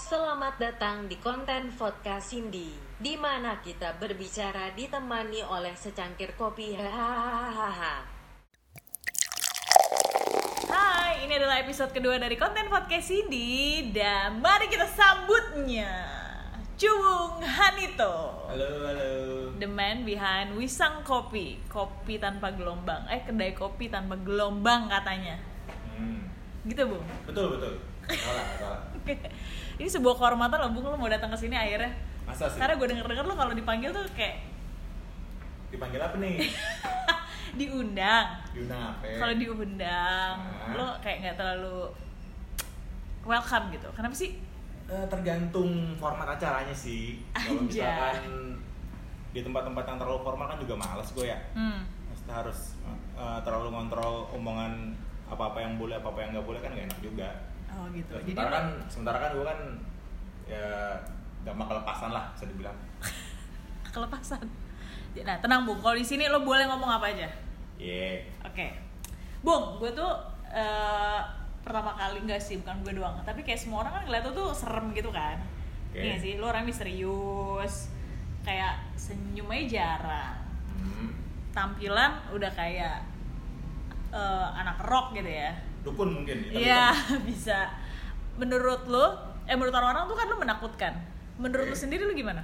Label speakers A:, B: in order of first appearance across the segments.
A: Selamat datang di konten podcast Cindy, di mana kita berbicara ditemani oleh secangkir kopi. Hahaha.
B: Hai, ini adalah episode kedua dari konten podcast Cindy dan mari kita sambutnya Cuwung Hanito
C: Halo, halo.
B: The man behind Wisang Kopi Kopi tanpa gelombang Eh, kedai kopi tanpa gelombang katanya. Gitu, Bung?
C: Betul, betul. Salah, salah.
B: Ini sebuah kehormatan loh, Bung Lo mau datang ke sini akhirnya
C: Masa sih?
B: Karena gue denger-denger lo kalau dipanggil tuh kayak
C: Dipanggil apa nih?
B: diundang
C: Diundang apa?
B: Kalau diundang,
C: Nah.
B: lo kayak nggak terlalu welcome gitu Kenapa sih?
C: Eh, tergantung format acaranya sih. Kalau misalkan di tempat-tempat yang terlalu formal kan juga males gue ya.
B: Hmm,
C: harus eh, terlalu ngontrol omongan apa-apa yang boleh, apa-apa yang nggak boleh kan gak enak juga.
B: oh gitu Jadi
C: Sementara kan, sementara kan gue kan ya gak mau kelepasan lah bisa dibilang.
B: kelepasan. Nah, tenang Bung, kalau di sini lo boleh ngomong apa aja.
C: Iya.
B: Oke. Bung, gue tuh eh, pertama kali enggak sih, bukan gue doang, tapi kayak semua orang kan ngeliat lo tuh serem gitu kan.
C: Oke.
B: Iya nggak sih, lo orang misterius, kayak senyumnya jarang.
C: Hmm.
B: Tampilan udah kayak eh, anak rock gitu ya.
C: Dukun mungkin.
B: Iya, bisa. Menurut lo, eh menurut orang-orang tuh kan lo menakutkan. Menurut lo
C: Oke.
B: sendiri lo gimana?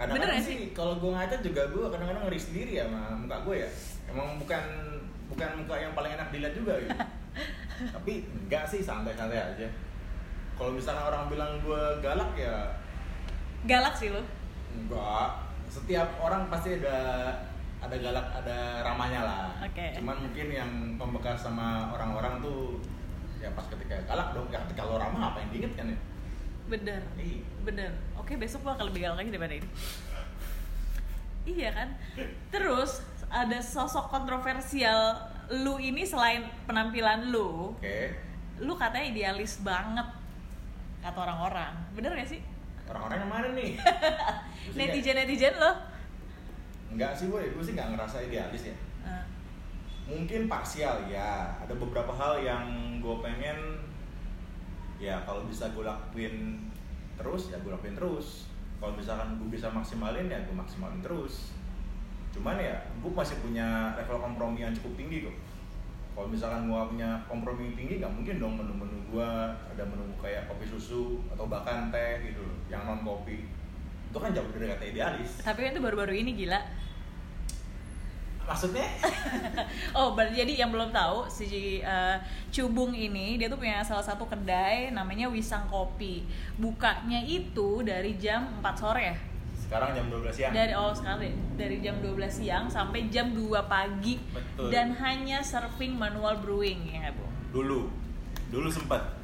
C: kadang-kadang
B: Bener
C: sih
B: sih?
C: kalau gue ngaca juga gue kadang-kadang ngeri sendiri ya sama muka gue ya emang bukan bukan muka yang paling enak dilihat juga gitu tapi enggak sih santai-santai aja kalau misalkan orang bilang gue galak ya
B: Galak sih lo.
C: enggak setiap orang pasti ada ada galak ada ramanya lah
B: Oke.
C: cuman mungkin yang membekas sama orang-orang tuh ya pas ketika galak dong ya ketika lo ramah apa yang diinget kan ya
B: Bener.
C: Iya.
B: Bener. Oke, besok bakal lebih galak lagi daripada ini. iya kan? Terus ada sosok kontroversial lu ini selain penampilan lu,
C: oke
B: lu katanya idealis banget kata orang-orang. Bener gak sih?
C: orang-orang yang mana nih Gua sih nggak-
B: Netizen-netizen lo.
C: Enggak sih boy, gue sih nggak ngerasa idealis ya.
B: Eh,
C: Mungkin parsial ya. Ada beberapa hal yang gue pengen Ya kalau bisa gue lakuin terus ya gue lakuin terus. Kalau misalkan gue bisa maksimalin ya gue maksimalin terus. Cuman ya gue masih punya level kompromi yang cukup tinggi kok. Kalau misalkan gue punya kompromi tinggi nggak mungkin dong menu-menu gue ada menu kayak kopi susu atau bahkan teh gitu loh yang non kopi itu kan jauh dari kata idealis
B: tapi kan itu baru-baru ini gila.
C: maksudnya
B: Oh, ber- jadi yang belum tahu si eh, Cubung ini dia tuh punya salah satu kedai namanya Wisang Kopi. Bukanya itu dari jam 4 sore ya.
C: Sekarang jam 12 siang.
B: Dari oh sekali dari jam 12 siang sampai jam 2 pagi
C: Betul.
B: dan hanya serving manual brewing ya, Bu.
C: Dulu, dulu sempat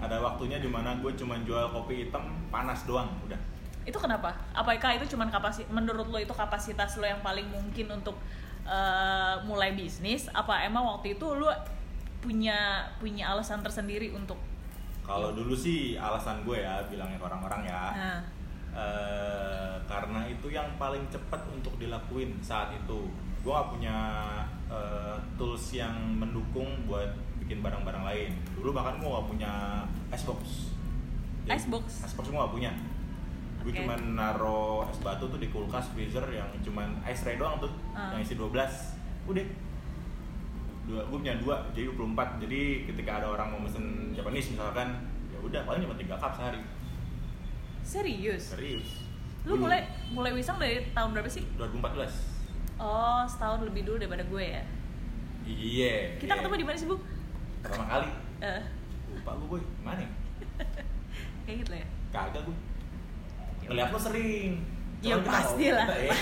C: ada waktunya di mana gue cuma jual kopi hitam panas doang, udah.
B: Itu kenapa? Apakah itu cuman kapasitas menurut lo itu kapasitas lo yang paling mungkin untuk eh, mulai bisnis apa emang waktu itu lo punya punya alasan tersendiri untuk
C: Kalau dulu sih alasan gue ya bilangnya ke orang-orang ya,
B: nah,
C: eh, karena itu yang paling cepat untuk dilakuin saat itu. Gue gak punya eh, tools yang mendukung buat bikin barang-barang lain. Dulu bahkan gue gak punya icebox. Jadi,
B: Icebox?
C: Icebox gue gak punya. Gue
B: Oke.
C: cuman naro es batu tuh di kulkas freezer yang cuman ice tray doang tuh,
B: Ah.
C: yang isi 12. Udah. Dua, gue punya dua, jadi 24. Jadi ketika ada orang mau mesen Japanese misalkan, ya udah paling cuma 3 cup sehari.
B: serius.
C: Serius.
B: Lu
C: Dulu,
B: mulai mulai wisang dari tahun berapa sih?
C: 2014.
B: Oh, setahun lebih dulu daripada gue ya.
C: Iya.
B: Kita
C: iya.
B: ketemu di mana sih, Bu?
C: Pertama kali.
B: Eh,
C: Lupa gue boy, mana? ya?
B: kayak gitu ya.
C: Kagak gue. Ngeliat lo sering.
B: Ya,
C: kita
B: pasti lah.
C: kita- iya.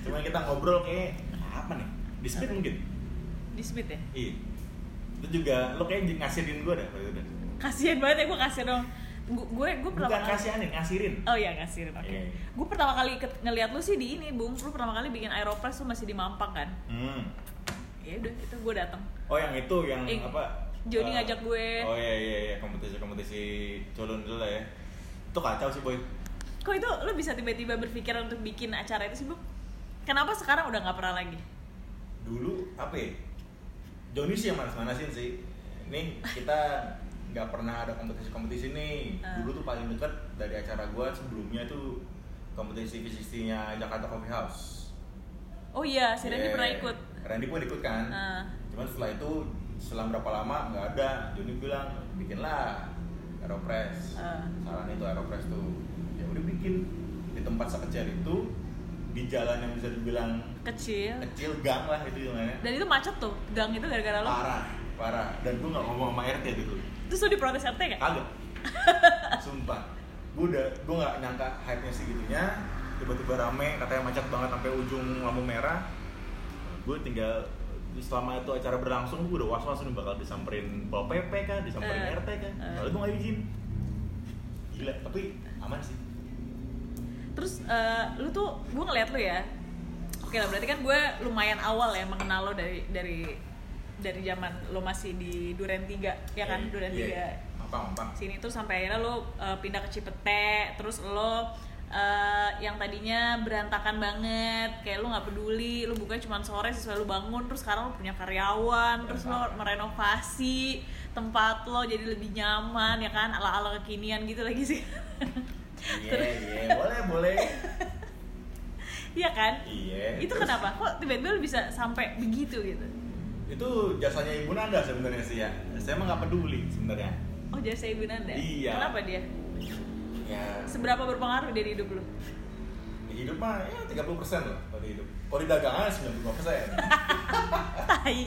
C: Cuma kita ngobrol kayak apa nih? Di speed mungkin.
B: Di Smith ya.
C: Iya. Itu juga lo kayak ngasirin gue dah waktu itu dah.
B: Kasian banget ya gue kasih dong. Gue gue pertama
C: Bukan
B: kali.
C: kasihanin, ngasirin.
B: Oh iya ngasihin, oke.
C: Iya.
B: Gue pertama kali ke- ngeliat lu sih di ini, Bung. Lu pertama kali bikin Aeropress lu masih di Mampang kan?
C: Hmm.
B: Ya udah, itu gue datang.
C: Oh yang itu yang
B: Eh,
C: apa?
B: Joni
C: eh,
B: ngajak gue.
C: Oh iya iya iya kompetisi-kompetisi culun dulu lah ya. Itu kacau sih boy.
B: Kok itu lu bisa tiba-tiba berpikiran untuk bikin acara itu sih, Bung? Kenapa sekarang udah nggak pernah lagi?
C: Dulu apa ya? Joni sih yang manas-manasin sih ini kita nggak pernah ada kompetisi-kompetisi nih
B: Ah.
C: dulu tuh paling deket dari acara gua sebelumnya tuh kompetisi V60-nya Jakarta Coffee House
B: oh iya si Randy
C: Yeah.
B: pernah ikut
C: Randy pun ikut kan
B: Ah.
C: cuman setelah itu selang berapa lama nggak ada Joni bilang bikinlah Aeropress.
B: Ah.
C: saran itu Aeropress tuh. Ya udah bikin di tempat sekecil itu di jalan yang bisa dibilang
B: kecil.
C: kecil gang lah itu namanya
B: dan itu macet tuh gang itu gara-gara lo.
C: Parah parah. Dan gue nggak ngomong sama RT gitu.
B: Terus lo diprotes RT gak?
C: kagak. Sumpah. Gue udah gue nggak nyangka hype nya segitunya. Tiba-tiba rame katanya macet banget sampai ujung lampu merah. Gue tinggal selama itu acara berlangsung gue udah was was nih bakal disamperin bawa PP kan disamperin
B: Eh,
C: RT kan
B: eh.
C: soalnya gue nggak izin. Gila tapi aman sih.
B: Terus eh, lu tuh gue ngeliat lu ya. Oke lah berarti kan gue lumayan awal ya mengenal lo dari dari dari zaman lo masih di Duren 3 ya kan?
C: Iya,
B: Duren 3
C: iya. mampang mampang.
B: Sini tuh sampai akhirnya lo uh, pindah ke Cipete terus lo uh, yang tadinya berantakan banget kayak lo nggak peduli lo bukannya cuma sore sesuai lo bangun terus sekarang lo punya karyawan terus lo merenovasi tempat lo jadi lebih nyaman ya kan? Ala ala kekinian gitu lagi sih.
C: Iya iya. Boleh boleh.
B: Iya kan?
C: Iya
B: itu
C: Terus,
B: kenapa? Kok tiba-tiba lo bisa sampai begitu gitu?
C: Itu jasanya ibu Nanda sebenarnya sih ya. Saya emang nggak peduli sebenarnya.
B: Oh jasa ibu Nanda?
C: Iya.
B: kenapa dia
C: ya.
B: Seberapa berpengaruh dia di hidup lo
C: di hidup mah ya 30 persen lah kalau di hidup. Kalau di dagangan 95 persen.
B: Tai.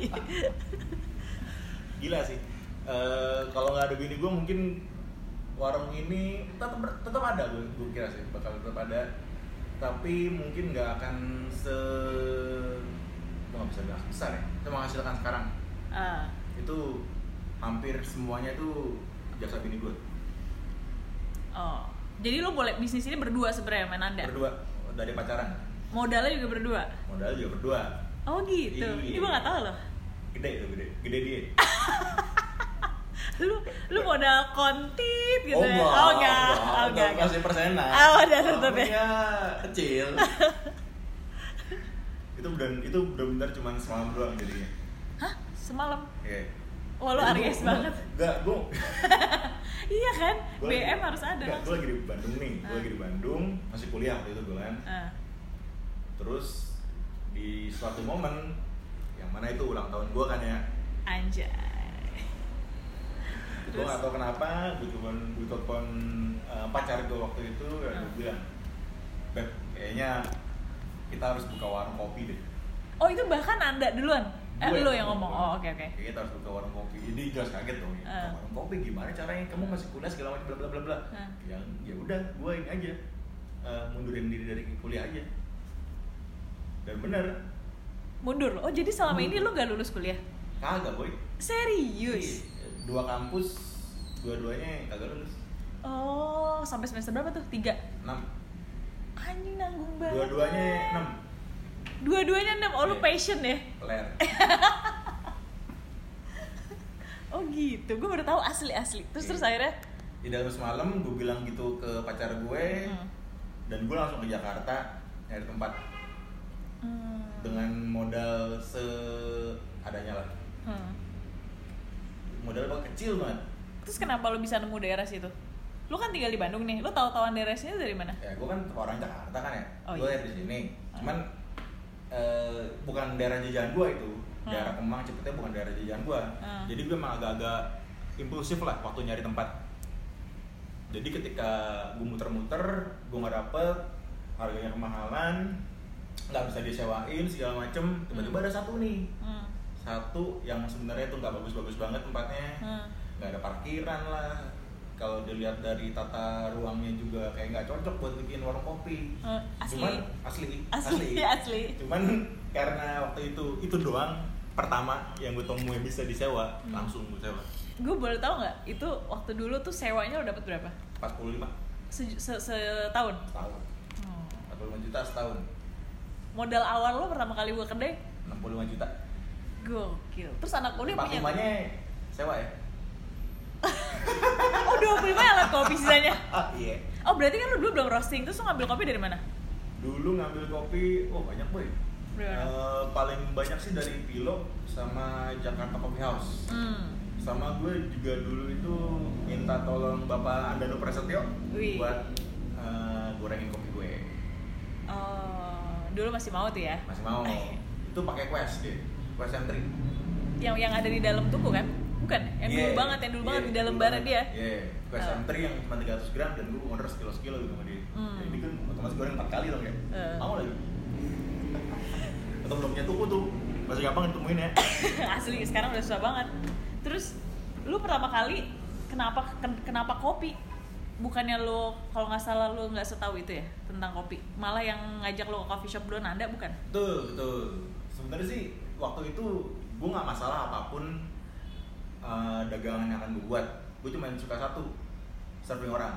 C: Gila sih. Eh, kalau nggak ada bini gue mungkin warung ini tetap tetap ada gue gue kira sih bakal tetap ada. Tapi mungkin nggak akan se gue nggak bisa bilang besar ya. Itu menghasilkan sekarang.
B: Ah.
C: itu hampir semuanya itu jasa bini gue
B: Oh, jadi lo boleh bisnis ini berdua sebenarnya sama Nanda?
C: berdua dari pacaran
B: Modalnya juga berdua?
C: modal juga berdua
B: Oh gitu,
C: Iya.
B: ini gue gak tahu loh
C: gede itu gede gede dia
B: Lu lu modal kontit gitu
C: oh
B: ya?
C: enggak
B: Oh enggak, oh enggak,
C: masih persenan
B: Oh, udah tutup ya.
C: Kecil itu benar itu benar-benar cuma semalam doang jadinya
B: Hah? Semalam?
C: Oke.
B: Wah lu
C: Jadi
B: Aries banget
C: Enggak, gue
B: Iya kan? BM harus ada
C: Gue lagi di Bandung nih, gue
B: Ah.
C: lagi di Bandung, masih kuliah waktu itu gue kan.
B: Ah,
C: Terus di suatu momen yang mana itu ulang tahun gue kan ya,
B: Anjay
C: gue gak tau kenapa, gue cuma gue telepon eh, pacar gue waktu itu, dan
B: Ah.
C: gue bilang, beb, kayaknya kita harus buka warung kopi deh.
B: Oh itu bahkan Anda duluan? Eh
C: Gue
B: lu yang ngomong? Oh oke oke
C: Kayaknya kita harus buka warung kopi. Jadi jelas kaget dong. Ya.
B: Ah.
C: Warung kopi gimana caranya? Kamu masih kuliah segala macam bla bla bla bla.
B: Ah.
C: Ya ya udah, gue ini aja eh, mundurin diri dari kuliah aja. Dan bener,
B: Mundur? Oh jadi selama ini
C: Mundur.
B: lu gak lulus kuliah?
C: kagak boy.
B: Serius?
C: Dua kampus, dua-duanya kagak lulus.
B: Oh sampai semester berapa tuh? Tiga?
C: Enam.
B: Anjing nanggung banget
C: Dua-duanya enam.
B: Dua-duanya enam, oh lu
C: Iya.
B: passion ya?
C: Peler.
B: Oh gitu, gue baru tahu asli-asli Terus
C: Iya.
B: terus akhirnya
C: Di dalam semalam gue bilang gitu ke pacar gue,
B: Hmm.
C: dan gue langsung ke Jakarta nyari tempat
B: hmm,
C: dengan modal seadanya lah.
B: hmm.
C: Modal paling kecil banget.
B: Terus kenapa lu bisa nemu daerah situ? Lu kan tinggal di Bandung nih, lu tahu-tahuan daerah sini dari mana?
C: ya gue kan orang Jakarta kan ya
B: Oh,
C: gue
B: iya.
C: di sini
B: Ah.
C: cuman eh, bukan daerah jajahan gue itu
B: Hmm.
C: daerah Kemang Cipete bukan daerah jajahan gue
B: Hmm.
C: jadi gue emang agak-agak impulsif lah waktu nyari tempat jadi ketika gue muter-muter gue nggak dapet harganya kemahalan nggak bisa disewain segala macem tiba-tiba
B: Hmm.
C: ada satu nih
B: Hmm.
C: satu yang sebenarnya itu nggak bagus-bagus banget tempatnya
B: Hmm.
C: nggak ada parkiran lah kalau dilihat dari tata ruangnya juga kayak nggak cocok buat bikin warung kopi
B: Hmm, asli.
C: cuman asli
B: Asli, asli.
C: cuman karena waktu itu itu doang pertama yang gue temuin bisa disewa
B: Hmm.
C: langsung gue sewa
B: Gue boleh tahu nggak? Itu waktu dulu tuh sewanya lo dapat berapa?
C: 45
B: Se se- setahun?
C: setahun
B: Hmm.
C: 45 juta setahun
B: Modal awal lo pertama kali buka kedai?
C: 65 juta
B: Gokil. Terus anak kuliah punya
C: 45 nya sewa ya
B: Oh 25 yang alat kopi sisanya?
C: ah iya
B: Oh berarti kan lo dulu belum roasting, terus lo ngambil kopi dari mana?
C: dulu ngambil kopi oh banyak boy? Eh, paling banyak sih dari Pilo sama Jakarta Coffee House.
B: Hmm.
C: Sama gue juga dulu itu minta tolong Bapak Andano Prasetyo
B: Wih.
C: buat eh, gorengin kopi gue.
B: Oh, dulu masih mau tuh ya?
C: Masih mau. Itu pakai Quest deh. Quest entry.
B: Yang yang ada di dalam tuku kan? Bukan? Yang dulu
C: Iya,
B: banget, yang dulu
C: iya,
B: banget di dalam
C: dulu
B: bara
C: banget.
B: dia.
C: Iya, Quest
B: Oh.
C: entry yang cuma 300 gram dan gue order sekilo sekilo gitu sama dia.
B: Hmm.
C: Ini kan otomatis goreng 4 kali dong ya.
B: Eh.
C: Mau lagi. Atau belum punya tuku tuh. Masih gampang ditemuin ya.
B: Asli, sekarang udah susah banget. Terus, lu pertama kali kenapa ken- kenapa kopi? Bukannya lu kalau nggak salah lu nggak setahu itu ya tentang kopi. Malah yang ngajak lu ke coffee shop dulu Nanda bukan?
C: Betul, betul. Sebenarnya sih waktu itu gue nggak masalah apa pun eh, dagangan yang akan gue buat. Gue cuma suka satu, serving orang.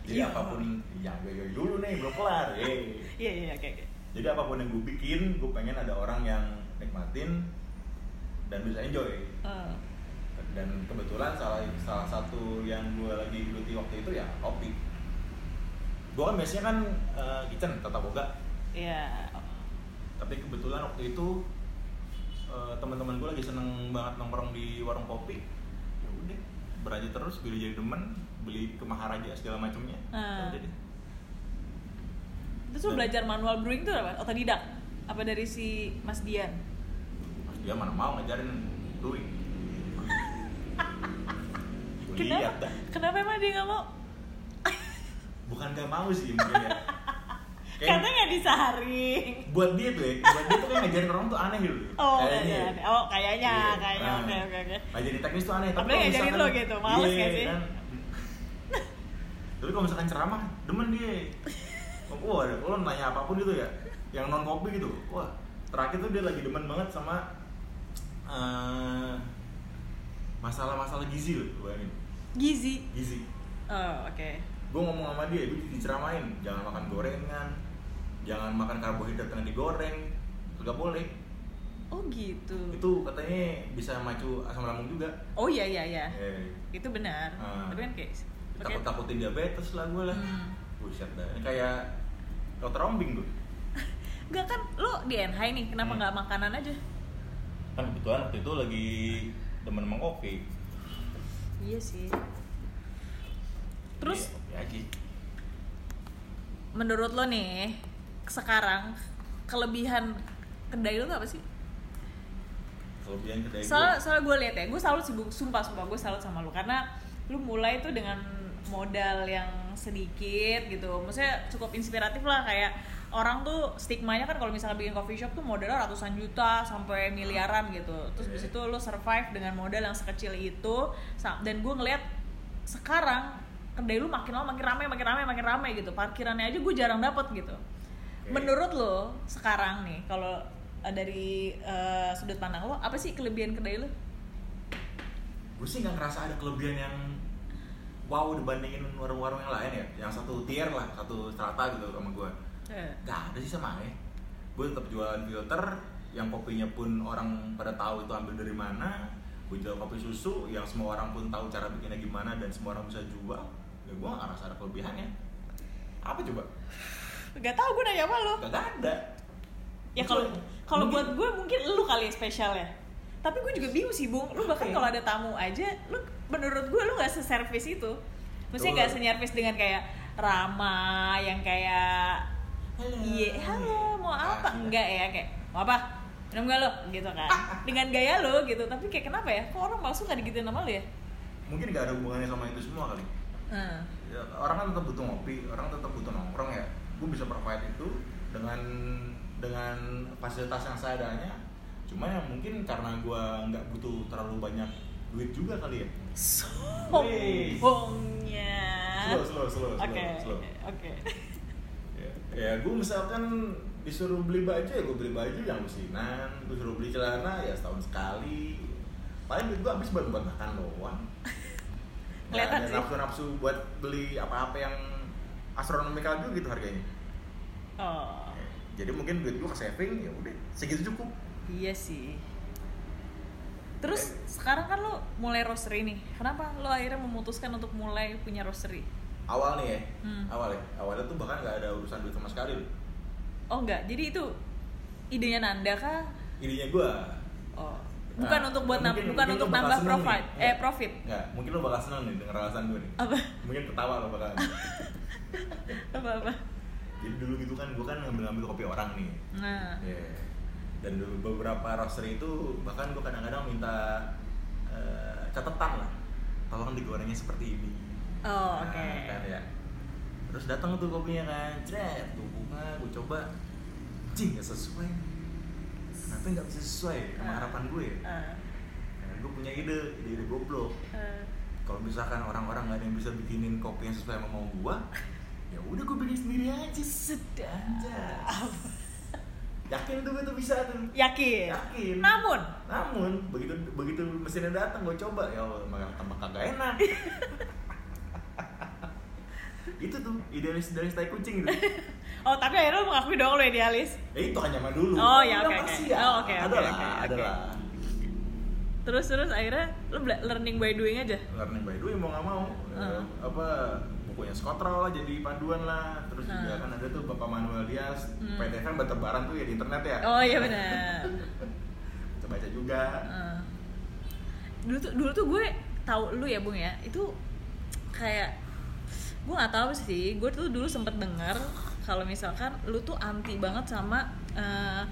C: Jadi
B: Iya.
C: apa pun, yang gue dulu nih belum kelar. Yeay.
B: Iya iya oke oke.
C: Jadi apa pun yang gue bikin, gue pengen ada orang yang nikmatin dan bisa enjoy.
B: Eh,
C: Dan kebetulan salah salah satu yang gue lagi geluti waktu itu ya kopi. Gue kan biasanya kan eh, kitchen tata boga,
B: Iya.
C: tapi kebetulan waktu itu eh, teman-teman gue lagi seneng banget nongkrong di warung kopi. Ya udah, beraja terus, beli jadi demen, beli ke Maharaja segala macamnya. Ya udah deh.
B: Terus lu
C: Dan-
B: belajar manual brewing tuh apa? Otodidak? Apa dari si Mas Dian?
C: Mas dia mana mau ngajarin brewing.
B: Kenapa?
C: lihat dah.
B: Kenapa emang dia nggak mau?
C: Bukan gak mau sih mungkin ya.
B: Karena nggak disaring.
C: buat dia tuh ya, buat dia tuh kayak ngajarin orang tuh aneh gitu.
B: Oh,
C: Kayaknya ya.
B: Oh, kayaknya,
C: Iya.
B: kayaknya.
C: Nah,
B: Oke, oke, oke.
C: Ngajarin teknis tuh aneh.
B: Apalagi
C: kalau
B: ngajarin lo gitu, males
C: Iya,
B: nggak sih?
C: kan. Tapi kalau misalkan ceramah, demen dia. Wah, lo nanya apa pun gitu ya, yang non kopi gitu. Wah, terakhir tuh dia lagi demen banget sama eh, masalah-masalah gizi loh, bayangin.
B: Gizi.
C: Gizi.
B: Oh, oke.
C: Gue ngomong sama dia, gue diceramain, jangan makan gorengan, jangan makan karbohidrat yang digoreng, gak boleh.
B: Oh, gitu.
C: Itu katanya bisa macu asam lambung juga.
B: Oh iya iya iya.
C: Eh,
B: Itu benar.
C: Ah.
B: Tapi kan kayak oke.
C: takut-takutin diabetes lah gue lah.
B: Hmm.
C: Buset dah, ini kayak dokter ombing gue.
B: Enggak kan lo di NH nih, kenapa
C: Hmm.
B: nggak makanan aja?
C: Kan kebetulan waktu itu lagi demen-demen kopi.
B: Iya sih. Terus
C: ya,
B: menurut lo nih sekarang kelebihan kedai lo tuh apa sih?
C: kelebihan kedai
B: Soalnya,
C: gue.
B: soalnya gue lihat ya, gue salut sih, Bu. sumpah sumpah gue salut sama lo karena lu mulai tuh dengan modal yang sedikit gitu, maksudnya cukup inspiratif lah kayak orang tuh stigmanya kan kalau misalnya bikin coffee shop tuh modalnya ratusan juta sampai miliaran gitu, terus
C: Oke.
B: di situ lu survive dengan modal yang sekecil itu dan gue ngeliat sekarang kedai lu makin lama makin ramai makin ramai makin ramai gitu, parkirannya aja gue jarang dapet gitu.
C: Oke.
B: Menurut lo sekarang nih kalau eh, dari eh, sudut pandang lo apa sih kelebihan kedai lo?
C: gue sih nggak ngerasa ada kelebihan yang wow dibandingin warung-warung yang lain ya. Yang satu tier lah satu strata gitu sama gue
B: Eh,
C: Gak ada sih sama ya gue tetap jualan filter yang kopinya pun orang pada tahu itu ambil dari mana. Gue jual kopi susu yang semua orang pun tahu cara bikinnya gimana dan semua orang bisa jual. Ya gue gak ngerasa ada kelebihannya. Apa coba
B: Gak tau gue nanya apa lo.
C: gak ada
B: Ya kalau kalau buat gue mungkin lu kali yang spesial ya. Tapi gue juga bingung sih bung. Lu bahkan
C: Oke.
B: kalau ada tamu aja, lu menurut gue lu nggak seservis itu. Maksudnya
C: Betul.
B: senyervis dengan kayak ramah yang kayak iya halo mau apa
C: Ah, iya.
B: enggak ya kayak mau apa minum gak lo gitu kan dengan gaya lo gitu tapi kayak kenapa ya kok orang malah suka digituin sama lo ya
C: mungkin gak ada hubungannya sama itu semua kali
B: hmm.
C: ya, orang kan tetap butuh ngopi orang tetap butuh nongkrong ya gue bisa provide itu dengan dengan fasilitas yang seadanya. Cuma yang mungkin karena gue nggak butuh terlalu banyak duit juga kali ya.
B: Sombongnya.
C: Slow slow slow slow
B: oke
C: slow.
B: oke
C: ya, ya gue misalkan disuruh beli baju ya gue beli baju yang lusinan gue suruh beli celana ya setahun sekali. Paling duit gue habis buat buat makan doang.
B: Kelihatan sih.
C: nafsu-nafsu buat beli apa-apa yang astronomikal juga gitu harganya.
B: Oh.
C: Jadi mungkin duit gue ke saving ya udah segitu cukup.
B: Iya sih. Terus sekarang kan lo mulai roastery nih. Kenapa lo akhirnya memutuskan untuk mulai punya roastery?
C: awal nih ya?
B: Hmm.
C: awal ya? Awalnya tuh bahkan nggak ada urusan duit sama sekali loh.
B: Oh enggak, jadi itu idenya Nanda kah?
C: Idenya gue
B: oh. Bukan
C: Nah,
B: untuk buat
C: mungkin-
B: bukan
C: mungkin
B: untuk nambah profit. Eh
C: Nggak.
B: profit.
C: Nggak, mungkin lo bakal seneng nih denger alasan gue nih.
B: Apa?
C: Mungkin ketawa lo bakal
B: apa apa
C: jadi dulu gitu kan gue kan ngambil-ngambil kopi orang nih.
B: Nah.
C: Iya. dan dulu beberapa roastery itu bahkan gue kadang-kadang minta eh, catatan lah. Tolong digorengnya seperti ini.
B: Oh
C: Nah,
B: oke.
C: kan ya. Terus datang tuh kopinya kan. Cret tuh bunga gue coba. Cing gak sesuai. Kenapa nggak bisa sesuai sama
B: Ah.
C: harapan gue
B: Eh,
C: nah, gue punya ide ide, ide goblok.
B: Eh.
C: kalau misalkan orang-orang nggak ada yang bisa bikinin kopi yang sesuai sama mau gue ya udah gue bikin sendiri aja
B: sedap
C: yakin tuh tuh bisa tuh?
B: Yakin?
C: Yakin.
B: namun?
C: Namun begitu begitu mesinnya datang gue coba ya malah tambah kagak enak. Itu tuh idealis idealis tai kucing itu
B: oh tapi akhirnya lu mengakui dong lu idealis?
C: Ya itu hanya mah dulu.
B: Oh, ya, oke,
C: pasti
B: oke.
C: ya.
B: Oh, oke,
C: ada
B: oke,
C: lah
B: oke, terus terus akhirnya bela- learning by doing aja?
C: Learning by doing mau nggak mau. Ya,
B: Heeh.
C: apa bukunya Scottrell lah jadi panduan lah terus juga
B: Heeh.
C: kan ada tuh Bapak Manuel Diaz
B: Hmm.
C: PDF kan bertebaran tuh ya di internet ya
B: oh iya benar
C: Coba baca juga
B: Heeh. dulu tuh dulu tuh gue tahu lu ya bung ya itu kayak gue nggak tahu sih gue tuh dulu sempet denger kalau misalkan lu tuh anti banget sama eh,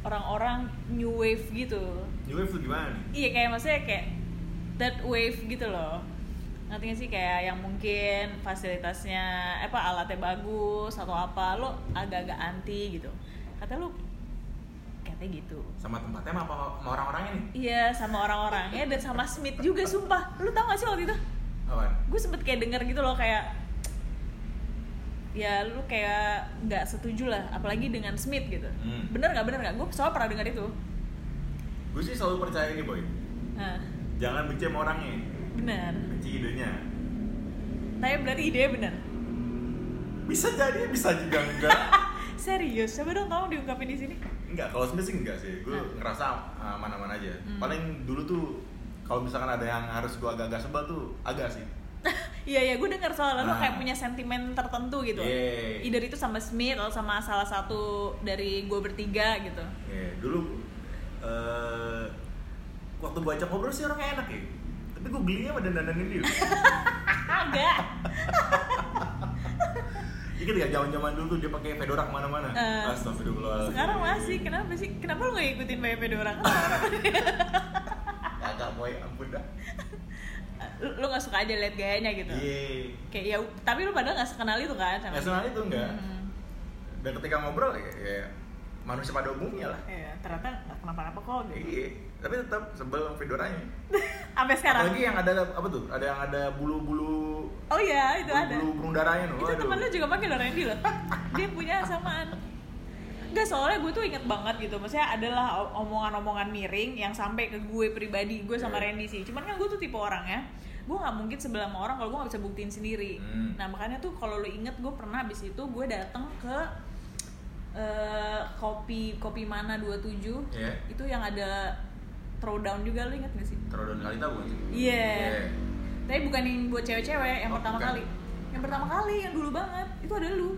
B: orang-orang new wave gitu
C: New Wave tuh gimana nih?
B: iya kayak maksudnya kayak that wave gitu loh ngerti gak sih kayak yang mungkin fasilitasnya eh, apa alatnya bagus atau apa lo agak-agak anti gitu kata lu katanya gitu
C: Sama tempatnya sama, sama orang-orangnya nih?
B: Iya sama orang-orangnya dan sama Smith juga sumpah. Lu tau gak sih waktu itu?
C: Apaan?
B: Gue sempet kayak denger gitu loh kayak ya lu kayak nggak setuju lah apalagi dengan Smith gitu
C: Hmm.
B: bener nggak bener nggak gue soalnya pernah denger itu
C: Gue sih selalu percaya ini boy
B: nah
C: Jangan benci sama orangnya
B: bener
C: Benci idenya.
B: Tapi berarti idenya bener
C: Bisa jadi, bisa juga enggak.
B: Serius? Coba dong kamu diungkapin di sini.
C: Enggak, kalau Smith sih enggak sih. Gue
B: Nah.
C: ngerasa uh, aman-aman aja.
B: Hmm.
C: Paling dulu tuh kalau misalkan ada yang harus gue agak-agak sebel tuh agak sih.
B: Iya iya gue denger soalnya lu
C: Nah.
B: kayak punya sentimen tertentu gitu.
C: Yeay.
B: either itu sama Smith atau sama salah satu dari gue bertiga gitu.
C: Ya, dulu eh waktu gue ajak ngobrol sih orangnya enak ya tapi gue gelinya sama dandanin dia
B: agak.
C: Ingat gak zaman-zaman dulu tuh dia pakai fedora ke mana-mana.
B: Eh,
C: Astagfirullahaladzim
B: sekarang masih. Kenapa sih? Kenapa lu gak ikutin BP orang
C: Agak boy, ampun dah.
B: Lu, gak suka aja liat gayanya gitu?
C: Iya.
B: Kayak ya tapi lu padahal gak sekenal itu kan sama
C: Nggak senang itu enggak
B: Hmm.
C: Dan ketika ngobrol ya, ya manusia pada umumnya lah.
B: Iya, ternyata gak kenapa-napa kok gitu.
C: Iya, tapi tetap sebel sama fedoranya
B: sampai sekarang?
C: Apalagi yang ada, apa tuh, ada yang ada bulu-bulu
B: oh iya itu ada.
C: Bulu burung darahnya
B: itu temen lu juga pakai loh Randy loh. Dia punya samaan. Enggak soalnya gue tuh inget banget gitu. Maksudnya adalah omongan-omongan miring Yang sampai ke gue pribadi Gue sama
C: Iya.
B: Randy sih. Cuman kan gue tuh tipe orangnya Gue gak mungkin sebelah sama orang Kalau gue gak bisa buktiin sendiri.
C: Hmm.
B: Nah makanya tuh kalau lu inget Gue pernah abis itu Gue dateng ke eh, Kopi Kopi mana 27
C: Iya.
B: Itu yang ada Throwdown juga lu inget gak sih?
C: Terodon kali tahu bukan sih?
B: Iya. Tapi bukan yang buat cewek-cewek Yang
C: Oh,
B: pertama
C: bukan.
B: kali. Yang pertama kali Yang dulu banget. Itu ada lu.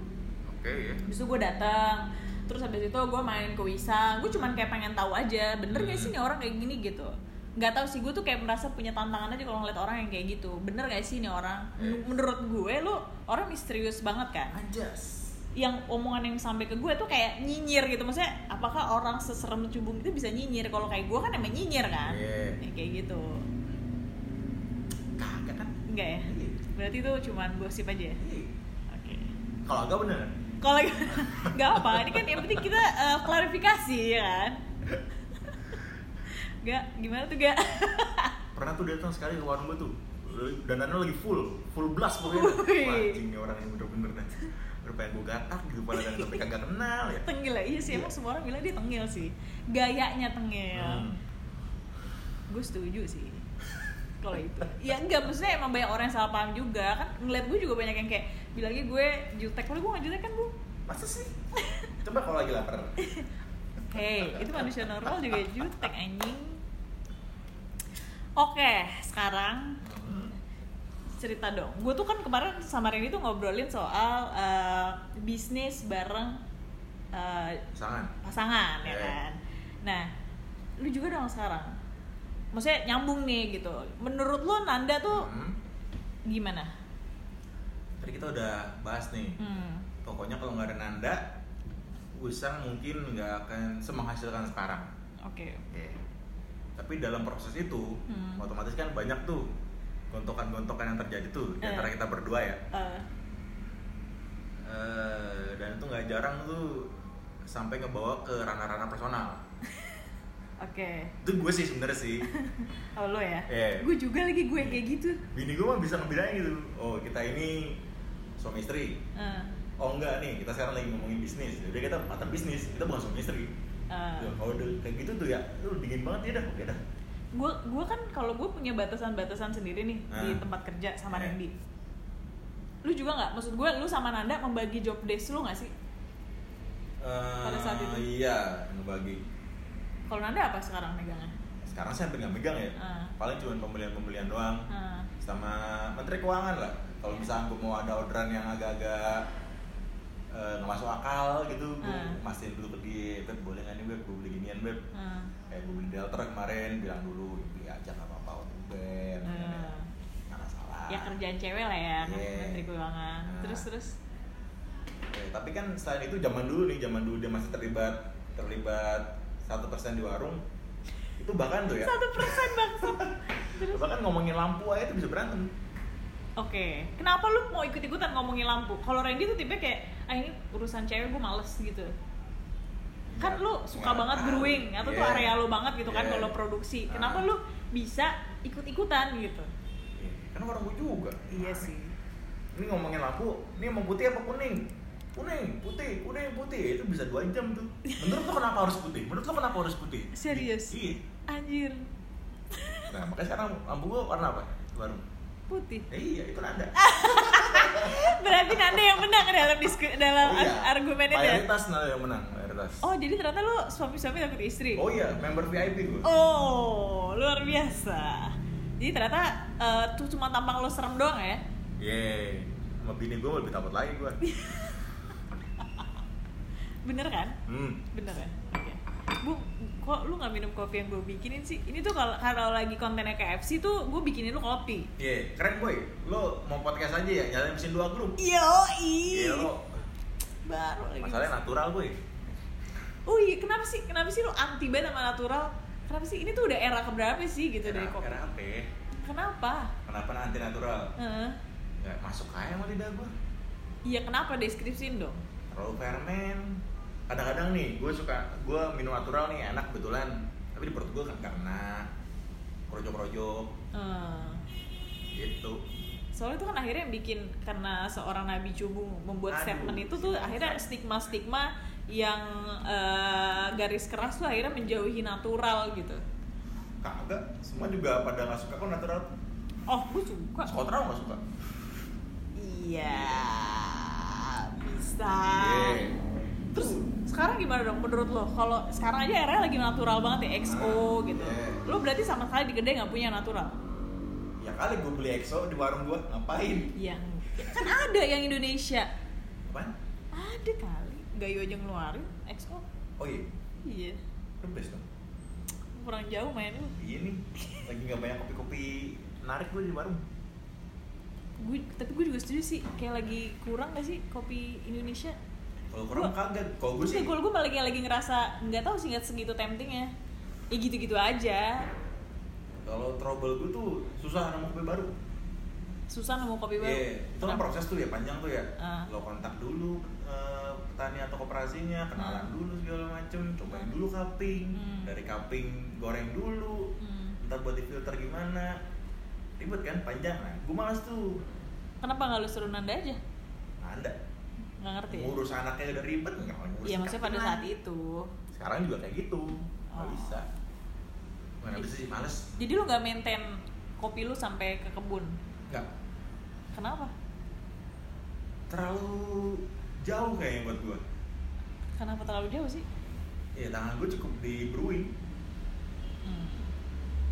C: Oke ya
B: Habis itu gue datang. Terus habis itu gue main ke Wisa. Gue cuman kayak pengen tahu aja bener gak sih nih orang kayak gini gitu. Nggak tahu sih gue tuh kayak merasa punya tantangan aja kalau ngeliat orang yang kayak gitu. Bener gak sih nih orang?
C: Eh.
B: menurut gue lu orang misterius banget kan?
C: Anjas
B: yang omongan yang sampai ke gue tuh kayak nyinyir gitu. Maksudnya apakah orang seserem cubung itu bisa nyinyir? Kalau kayak gue kan emang nyinyir kan?
C: Iya.
B: Ya, kayak gitu.
C: Kagak kan?
B: enggak ya?
C: Iya.
B: berarti itu cuman gosip aja ya?
C: Iya.
B: oke.
C: Kalau agak bener.
B: Kalau nggak apa ini kan yang penting kita eh, klarifikasi ya kan? Gak, gimana tuh gak?
C: Pernah tuh datang sekali ke warung gue tuh. Dandannya lagi full, full blast pokoknya. Wah anjing nih orang yang bener-bener pengen gue gatak gitu padahal tapi kagak kenal ya.
B: Tengil lah, iya sih emang semua orang bilang dia tengil sih. Gayanya tengil
C: Hmm.
B: Gue setuju sih kalau itu. Ya enggak maksudnya emang banyak orang yang salah paham juga. Kan ngeliat gue juga banyak yang kayak bilangnya gue jutek. Kalau gue gak jutek kan bu?
C: Masa sih? Coba kalau lagi lapar.
B: Hei, itu manusia normal juga jutek anjing. Oke, sekarang cerita dong. Gue tuh kan kemarin sama Renny tuh ngobrolin soal eh, bisnis bareng eh,
C: pasangan
B: pasangan ya
C: Iya.
B: kan nah lu juga dong sekarang maksudnya nyambung nih gitu menurut lu Nanda tuh
C: Hmm.
B: gimana
C: tadi kita udah bahas nih
B: hmm.
C: pokoknya kalau nggak ada Nanda Usang mungkin nggak akan semenghasilkan sekarang
B: oke
C: Oke. Tapi dalam proses itu,
B: Hmm.
C: otomatis kan banyak tuh gontokan-gontokan yang terjadi tuh di
B: Eh.
C: antara kita berdua ya.
B: Eh,
C: Eh, dan itu nggak jarang tuh sampai ngebawa ke ranah-ranah personal.
B: oke
C: Itu gue sih sebenernya sih.
B: oh lo ya
C: Iya.
B: gue juga lagi gue kayak gitu
C: Bini gue mah bisa ngebedain gitu. Oh kita ini suami istri.
B: Eh,
C: Oh enggak nih, kita sekarang lagi ngomongin bisnis. Jadi kita partner bisnis, kita bukan suami istri. Tuh, Kalau kayak gitu tuh ya, lu dingin banget ya dah, oke dah.
B: Gue gue kan kalau gue punya batasan-batasan sendiri nih di
C: Ah.
B: tempat kerja sama
C: Eh.
B: Nandi lu juga nggak maksud gue lu sama Nanda membagi job desk lu nggak sih Pada saat itu?
C: Eh, Iya, ngebagi.
B: kalau Nanda apa sekarang megangnya
C: sekarang saya nggak megang ya
B: Ah.
C: paling cuma pembelian-pembelian doang
B: Ah.
C: sama menteri keuangan lah kalau misalnya gue mau ada orderan yang agak-agak nggak masuk akal gitu gue
B: Ah.
C: mastiin dulu pergi beb boleh nggak nih beb? Gue beli ginian beb.
B: Ah.
C: kayak gue beli delta kemarin bilang dulu beli aja nggak apa-apa untuk beb.
B: Ah.
C: nggak masalah.
B: Ya kerjaan cewek lah ya
C: Iya.
B: menteri keuangan.
C: Nah.
B: terus terus.
C: Oke, tapi kan selain itu zaman dulu nih zaman dulu dia masih terlibat terlibat satu persen di warung itu bahkan tuh ya.
B: Satu persen terus?
C: Bahkan ngomongin lampu aja tuh bisa berantem.
B: Oke kenapa lu mau ikut ikutan ngomongin lampu? Kalau Randy tuh tipe kayak ah ini urusan cewek gue males gitu. Kan
C: Ya,
B: lu suka
C: nggak
B: banget brewing atau tuh
C: Iya.
B: area lu banget gitu kan
C: Iya.
B: kalau produksi. Kenapa
C: Ah.
B: lu bisa ikut ikutan gitu?
C: Iya, kan orang gue juga.
B: Iya sih.
C: ini ngomongin lampu ini mau putih apa kuning? Kuning putih kuning putih. Itu bisa dua jam tuh. Menurut lo kenapa harus putih? Menurut lo kenapa harus putih?
B: Serius?
C: iya.
B: Anjir.
C: Nah makanya sekarang lampu gue warna apa? Baru
B: putih
C: Eh, iya itu nada
B: berarti Nanda yang menang dalam disku dalam
C: Oh, iya.
B: ar- argumennya dia
C: mayoritas nada yang menang mayoritas
B: oh jadi ternyata lu suami-suami takut istri
C: oh iya member VIP gue
B: Oh, luar biasa. Jadi ternyata eh, tuh cuma tampang lo serem doang ya?
C: Yeay, sama bini gue lebih takut lagi gue
B: Bener kan?
C: hmm.
B: Bener ya? Oke. Bu, kok lu nggak minum kopi yang gue bikinin sih? Ini tuh kalau kalau lagi kontennya KFC tuh gue bikinin lu kopi.
C: Iya, keren boy. Lo mau podcast aja ya, nyalain mesin dua grup.
B: Yo,
C: Iya lo,
B: Baru lagi.
C: masalahnya natural boy.
B: Oh iya, kenapa sih? Kenapa sih lu anti banget sama natural? Kenapa sih? Ini tuh udah era keberapa sih gitu dari
C: Era,
B: kopi?
C: era apa? ya?
B: Kenapa?
C: Kenapa nanti natural?
B: Heeh.
C: Ya masuk aja sama lidah gue.
B: Iya kenapa deskripsiin dong?
C: Terlalu fermen. Kadang-kadang nih, gue suka, gue minum natural nih enak betulan. Tapi di perut gue kan karena krojo-krojo
B: Eh.
C: gitu.
B: soalnya itu kan akhirnya yang bikin karena seorang nabi cubu membuat
C: Aduh,
B: statement itu tuh akhirnya
C: bangsat.
B: stigma stigma yang eh, garis keras tuh akhirnya menjauhi natural gitu
C: Kagak, semua juga pada nggak suka kok natural.
B: oh gue suka
C: Skotra nggak suka.
B: iya bisa
C: Iya.
B: Gimana dong menurut lo? Kalau sekarang aja era lagi natural banget ya XO
C: Ah,
B: gitu.
C: Iya.
B: lo berarti sama sekali di gede nggak punya natural?
C: Ya kali gue beli EXO di warung gue, ngapain?
B: yang kan ada yang Indonesia.
C: Apaan?
B: ada kali. Gayo aja ngeluarin XO
C: Oh iya,
B: iya.
C: Best dong.
B: kurang jauh main lu.
C: Iya nih, lagi nggak banyak kopi-kopi menarik gue di warung.
B: gue tapi gue juga setuju sih. Kayak lagi kurang gak sih kopi Indonesia
C: Kalau kurang
B: Gua-
C: kagak, kalau gue sih
B: gue gue lagi lagi ngerasa nggak tahu sih nggak segitu temptingnya ya gitu gitu aja
C: kalau trouble gue tuh susah nemu kopi baru.
B: susah nemu kopi baru
C: Iya, itu kan proses tuh ya panjang tuh ya.
B: Ah.
C: Lo kontak dulu eh, petani atau koperasinya, kenalan
B: Ah.
C: dulu segala macem, cobain
B: Ah.
C: dulu cupping,
B: Hmm.
C: dari cupping goreng dulu,
B: Hmm.
C: ntar buat di filter gimana, ribet kan, panjang nah. Gue malas tuh,
B: kenapa nggak lu suruh Nanda aja
C: anda
B: nggak ngerti ya
C: ngurus anaknya udah ribet nggak mau ngurus
B: iya maksudnya pada saat itu
C: Sekarang juga kayak gitu, nggak
B: Oh.
C: bisa. Mana bisa sih, males.
B: jadi lu nggak maintain kopi lu sampai ke kebun
C: Nggak,
B: kenapa
C: terlalu jauh kayaknya buat gue.
B: kenapa terlalu jauh sih
C: Ya tangan gue cukup di brewing.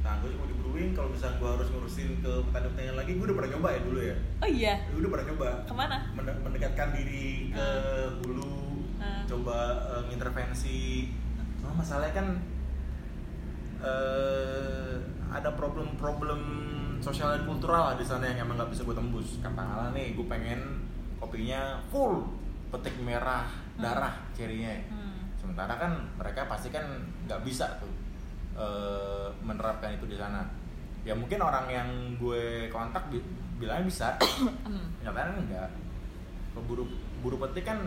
C: Tangan gue cukup di brewing. Kalau misalnya gue harus ngurusin ke petani-petani lagi, gue udah pernah nyoba ya dulu ya.
B: oh iya
C: Gue udah pernah nyoba.
B: ke mana
C: Mende- mendekatkan diri ke
B: Ah.
C: hulu
B: Nah.
C: coba eh, ngintervensi Cuma masalahnya kan eh ada problem-problem sosial dan kultural lah di sana yang emang nggak bisa gue tembus katakanlah nih gue pengen kopinya full petik merah darah cirinya
B: Hmm.
C: sementara kan mereka pasti kan nggak bisa tuh eh, menerapkan itu di sana ya mungkin orang yang gue kontak bi- bilangnya bisa
B: Hmm.
C: nyatanya enggak kalau buru buru petik kan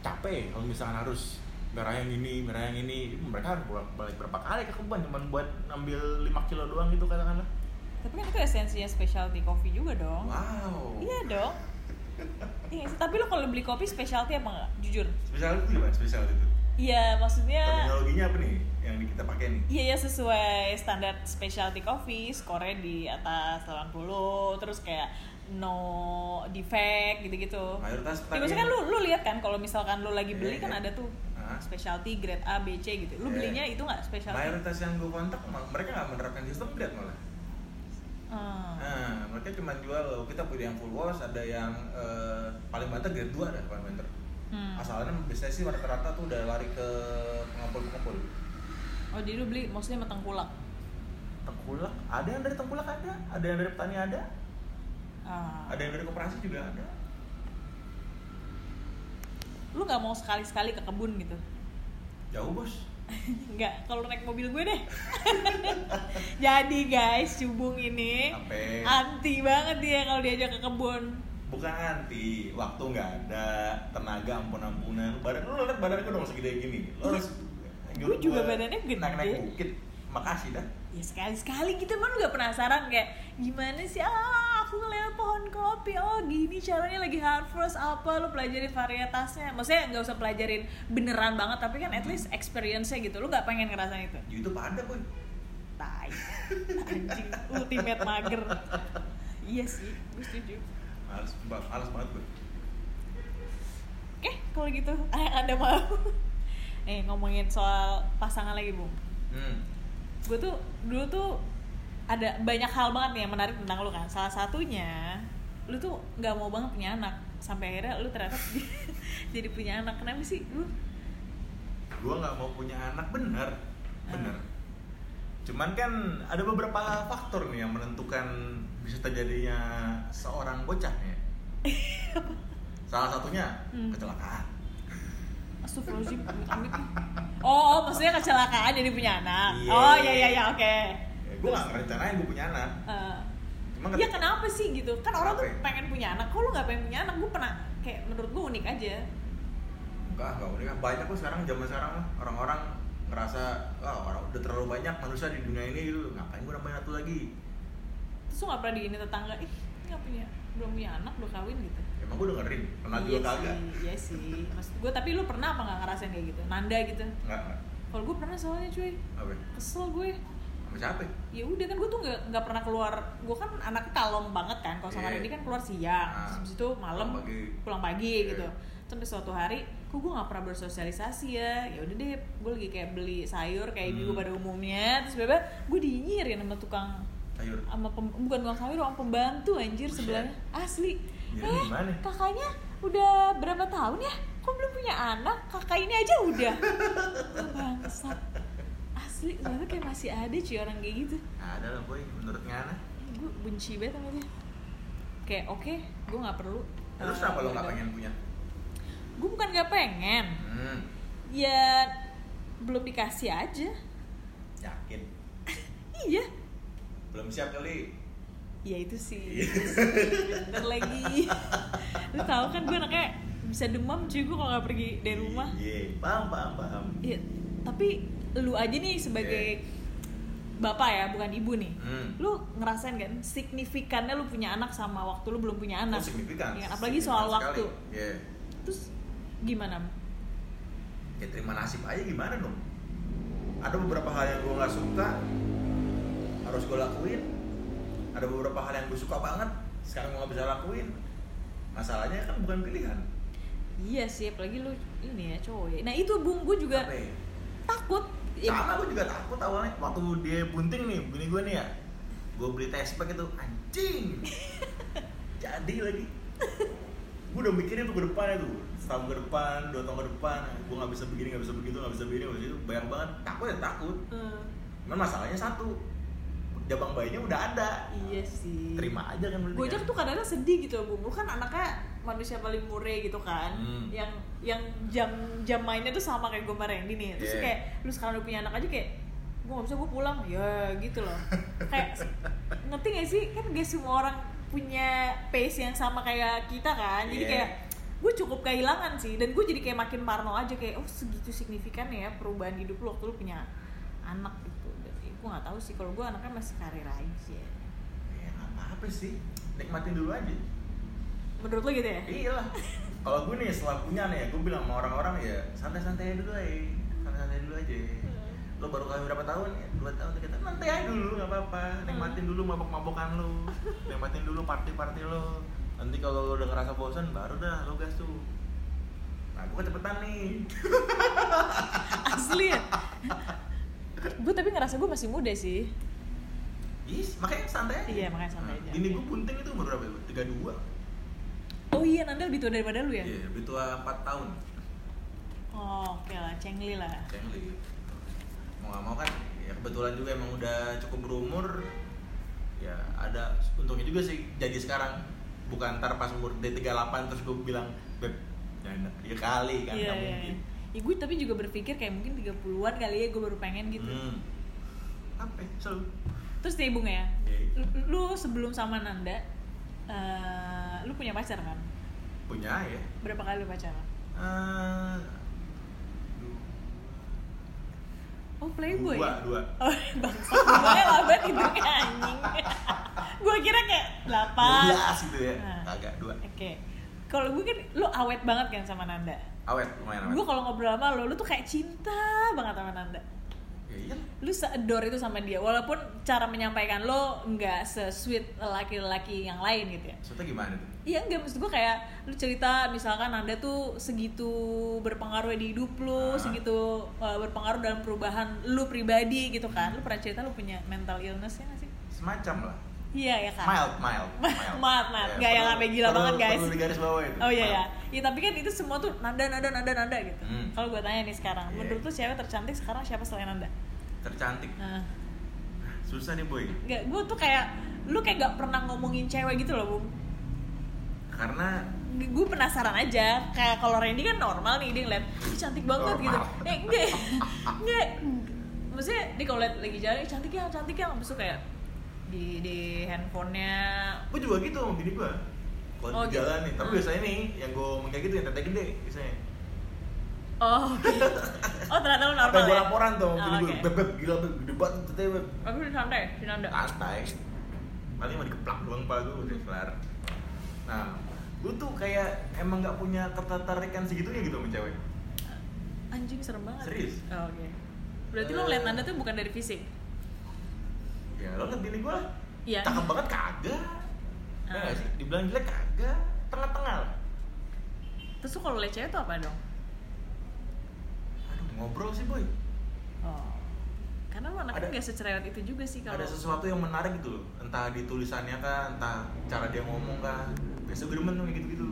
C: capek kalau misalkan harus merah yang ini merah yang ini mereka bolak balik berapa kali ke kebun cuman buat ngambil 5 kilo doang gitu katakanlah
B: Tapi kan itu esensinya specialty coffee juga dong.
C: wow
B: Iya dong. Iya. Tapi lo kalau beli kopi specialty apa nggak? Jujur.
C: spesial itu gimana spesial itu
B: Iya, maksudnya
C: terminologinya apa nih yang kita pakai nih
B: Iya ya sesuai standar specialty coffee, skornya di atas 80, terus kayak no defect gitu-gitu.
C: mayoritas
B: Ya, maksudnya kan lu lu lihat kan kalau misalkan lu lagi beli
C: Iya,
B: kan
C: iya.
B: ada tuh specialty grade A, B, C gitu. Lu
C: Iya.
B: belinya itu nggak specialty?
C: mayoritas yang gue kontak mereka nggak menerapkan sistem grade malah
B: Hmm.
C: nah mereka cuma jual kita punya yang full wash ada yang eh, paling banter grade 2 ada paling banter
B: Hmm.
C: asalnya biasanya sih rata-rata tuh udah lari ke pengepul-pengepul
B: Oh jadi lu beli mostly sama tengkulak?
C: tengkulak ada yang dari tengkulak ada ada yang dari petani ada
B: Ah.
C: ada yang dari koperasi juga ada
B: Lu nggak mau sekali-sekali ke kebun gitu?
C: jauh bos
B: Nggak, kalau naik mobil gue deh. Jadi guys, cubung ini
C: Ape.
B: anti banget dia kalau diajak ke kebun.
C: Bukan anti waktu nggak ada tenaga ampun ampunan badan lu lihat badan gue dong segede gini? Lu harus
B: Gue juga badannya gede.
C: naik naik bukit. Makasih dah.
B: Ya sekali-sekali gitu emang lu gak penasaran kayak gimana sih? Ah aku ngeliat pohon kopi oh gini caranya lagi harvest. Apa? Lu pelajarin varietasnya. Maksudnya nggak usah pelajarin beneran banget tapi kan at least experience-nya gitu. Lu gak pengen ngerasain itu?
C: YouTube ada boy.
B: Tai. Anjing ultimate mager. Iya sih gue setuju
C: males males banget gue.
B: Oke kalau gitu anda mau eh ngomongin soal pasangan lagi bung.
C: Hmm.
B: gue tuh dulu tuh ada banyak hal banget nih yang menarik tentang lu kan. Salah satunya lu tuh nggak mau banget punya anak. Sampai akhirnya lu ternyata jadi punya anak. Kenapa sih lu
C: gue nggak mau punya anak bener.
B: Ah.
C: bener. Cuman kan ada beberapa faktor nih yang menentukan bisa terjadinya seorang bocah ya salah satunya
B: Hmm.
C: kecelakaan
B: Astagfirullahaladzim, amit. Oh, oh, maksudnya kecelakaan jadi punya anak.
C: Iya.
B: Oh, iya iya iya, oke.
C: ya, gue nggak ngerencanain gue punya anak cuma
B: Iya kenapa sih gitu? Kan orang tuh
C: ya?
B: pengen punya anak, kok lu gak pengen punya anak? Gue pernah, kayak menurut gue unik aja
C: enggak enggak udah banyak kok sekarang zaman sekarang orang-orang ngerasa wah orang udah terlalu banyak manusia di dunia ini gitu ngapain gue nambahin satu lagi
B: Terus gak pernah digini tetangga, ih ini gak punya, belum punya anak, udah kawin gitu.
C: Emang gue dengerin pernah
B: Iya
C: juga kagak?
B: iya sih. Maksud gue, tapi lu pernah apa gak ngerasain kayak gitu? Nanda gitu.
C: Enggak
B: Kalau gue pernah soalnya cuy,
C: apa?
B: Kesel gue
C: sama siapa?
B: Ya udah kan gue tuh nggak nggak pernah keluar. Gue kan anaknya kalem banget kan. Kalau sama
C: Iya.
B: Randy kan keluar siang.
C: Ah.
B: terus habis itu malam
C: Pulang pagi.
B: pulang pagi
C: Iya.
B: gitu. sampai suatu hari kok gue nggak pernah bersosialisasi ya? Ya udah deh gue lagi kayak beli sayur kayak ibu
C: Hmm.
B: pada umumnya. Terus beba gue dinyirin sama tukang
C: sayur.
B: Sama pem- bukan tukang sayur sama pembantu anjir
C: Buset.
B: sebelahnya. Asli.
C: Jadi
B: eh
C: gimana?
B: kakaknya udah berapa tahun ya? Kok belum punya anak? Kakak ini aja udah. Bangsat. Asli ternyata kayak masih ada cuy orang kayak gitu.
C: Ada lah boy menurut Ngana.
B: Gue benci banget sama dia. Kayak oke gue nggak perlu
C: terus
B: Eh,
C: kenapa lo
B: ya
C: nggak
B: udah.
C: pengen punya?
B: Gue bukan nggak pengen.
C: Hmm,
B: ya belum dikasih aja.
C: Yakin?
B: Iya
C: belum siap kali.
B: Ya itu sih.
C: Iya.
B: itu sih. bener lagi. Lu tahu kan gue anaknya bisa demam cuy gue kalau nggak pergi dari rumah.
C: Iya paham paham paham.
B: Iya, tapi lu aja nih sebagai bapak ya bukan ibu nih.
C: Hmm.
B: lu ngerasain kan signifikannya lu punya anak sama waktu lu belum punya anak.
C: Oh, signifikan.
B: Iya, apalagi soal
C: Signifikan
B: waktu.
C: sekali. Iya.
B: terus gimana
C: ya terima nasib aja gimana dong? Ada beberapa hal yang gue nggak suka harus gue lakuin. Ada beberapa hal yang gue suka banget sekarang gue nggak bisa lakuin. Masalahnya kan bukan pilihan.
B: Iya sih, apalagi lu ini ya cowok ya. Nah itu bung, gue juga
C: Apa ya?
B: takut. Ya,
C: sama gue juga takut awalnya. Waktu dia bunting nih bini gue nih ya. Gue beli tespek itu anjing! Jadi lagi. Gue udah mikirin tuh ke depannya tuh setahun ke depan dua tahun ke depan. Gue nggak bisa begini nggak bisa begitu nggak bisa begini. Nggak bisa itu banyak banget. Takut ya takut.
B: Hmm.
C: cuman masalahnya satu jabang bayinya udah ada.
B: Iya sih.
C: Terima aja kan
B: Gojek
C: kan?
B: tuh kadang-kadang sedih gitu loh, Bumbu kan anaknya manusia paling mure gitu kan.
C: Hmm.
B: yang yang jam jam mainnya tuh sama kayak gue sama Randy nih. Terus
C: Yeah.
B: kayak lu sekarang udah punya anak aja kayak gue gak bisa gue pulang. Ya gitu loh. Kayak ngerti gak sih? Kan gak semua orang punya pace yang sama kayak kita kan. Jadi
C: Yeah.
B: kayak gue cukup kehilangan sih. Dan gue jadi kayak makin parno aja kayak oh segitu signifikan ya perubahan hidup lu waktu lu punya anak gitu gue nggak tahu sih kalau gue anaknya masih karir aja
C: ya nggak apa-apa sih. Nikmatin dulu aja.
B: Menurut lo gitu ya?
C: Iyalah. Kalau gue nih setelah punya nih gue bilang sama orang-orang ya santai-santai dulu aja santai-santai dulu aja. Lo baru kawin berapa tahun? Ya dua tahun tiga tahun. Nanti aja dulu nggak apa-apa. Nikmatin dulu mabok-mabokan lo nikmatin dulu party-party lo nanti kalau lo udah ngerasa bosan baru dah lo gas tuh. Nah gue cepetan nih.
B: Asli ya gue tapi ngerasa gue masih muda sih
C: Yes, makanya santai aja.
B: Iya, makanya santai aja.
C: Ini gue bunting itu umur berapa? Tiga dua.
B: oh iya Nanda lebih tua daripada lu ya
C: Iya, lebih tua empat tahun.
B: oh oke lah cengli lah
C: Cengli. Mau gak mau kan, ya kebetulan juga emang udah cukup berumur. Ya ada untungnya juga sih jadi sekarang. Bukan ntar pas umur D38 terus gue bilang, Beb, jangan ya kali kan,
B: iya
C: gak
B: iya
C: mungkin.
B: Ya gue tapi juga berpikir kayak mungkin 30-an kali ya gue baru pengen gitu
C: Hmm. Apa? ya? Selalu.
B: terus nih Bung ya
C: Iya.
B: lu, lu sebelum sama Nanda eh, lu punya pacar kan
C: Punya ya.
B: berapa kali lu pacaran
C: Eh,
B: oh playboy
C: dua,
B: ya?
C: dua.
B: oh bangsa gue lambat hidungnya anjing gue kira kayak 8
C: 12 gitu ya.
B: Nah.
C: Agak dua.
B: Oke. Kalau gue kan lu awet banget kan sama Nanda.
C: Awet, lumayan awet.
B: Gue kalau ngobrol sama lu, lu tuh kayak cinta banget sama Nanda.
C: Ya iya.
B: Lu se-adore itu sama dia walaupun cara menyampaikan lo nggak se-sweet laki-laki yang lain gitu ya.
C: Maksudnya gimana tuh?
B: Iya enggak maksud gue kayak lu cerita misalkan Nanda tuh segitu berpengaruh di hidup lu,
C: Ah.
B: segitu uh, berpengaruh dalam perubahan lu pribadi gitu kan. Lu pernah cerita lu punya mental illness ya nggak sih?
C: Semacam lah.
B: Iya ya kan.
C: Mild, mild,
B: Mild, mild. Nggak yang
C: perlu-
B: sampai gila
C: perlu-
B: banget, guys.
C: Perlu di garis bawah itu.
B: Oh iya ya.
C: Mild.
B: Iya tapi kan itu semua tuh nanda nanda nanda nanda gitu.
C: Hmm.
B: Kalau gue tanya nih sekarang,
C: Iya.
B: menurut tuh cewek tercantik sekarang siapa selain nanda?
C: Tercantik.
B: Nah,
C: Susah nih boy.
B: nggak, gue tuh kayak lu kayak gak pernah ngomongin cewek gitu loh, Bung.
C: Karena
B: Gue penasaran aja, kayak kalau Randy kan normal nih dia ngeliat, "Ih, cantik banget
C: Normal.
B: gitu. Eh enggak, enggak. Maksudnya dia kalau liat lagi jalan, "Ih, cantik ya, cantik ya, itu kayak di di handphonenya
C: gue juga gitu sama bini gue. Kalau
B: Oh,
C: di
B: gitu.
C: jalan nih, tapi
B: Hmm.
C: biasanya nih yang gue ngomong kayak gitu yang tete gede biasanya.
B: Oh, oke. oh ternyata lu normal
C: gue
B: ya?
C: laporan tuh
B: Oh,
C: bini gue, beb gila beb gede banget tete beb.
B: Tapi udah santai, si Nanda.
C: Santai. Paling mau dikeplak doang pala gue udah kelar. Nah, gue tuh kayak emang nggak punya ketertarikan segitunya gitu sama cewek.
B: Anjing serem banget.
C: Serius?
B: Oh, Oke. Berarti lo
C: Eh.
B: ngeliat Nanda tuh bukan dari fisik.
C: Ya lo liat bini gue lah.
B: Iya.
C: Cakep banget kagak. Ya
B: Ah.
C: nggak sih? Dibilang jelek kagak. Tengah-tengah lah.
B: Terus kalau cewek tuh apa dong?
C: Aduh, ngobrol sih boy.
B: Oh. Karena lo anaknya nggak secerewet itu juga sih kalau.
C: Ada sesuatu yang menarik gitu loh. Entah di tulisannya kah, entah cara dia ngomong kah. Biasa gue demen tuh kayak gitu-gitu.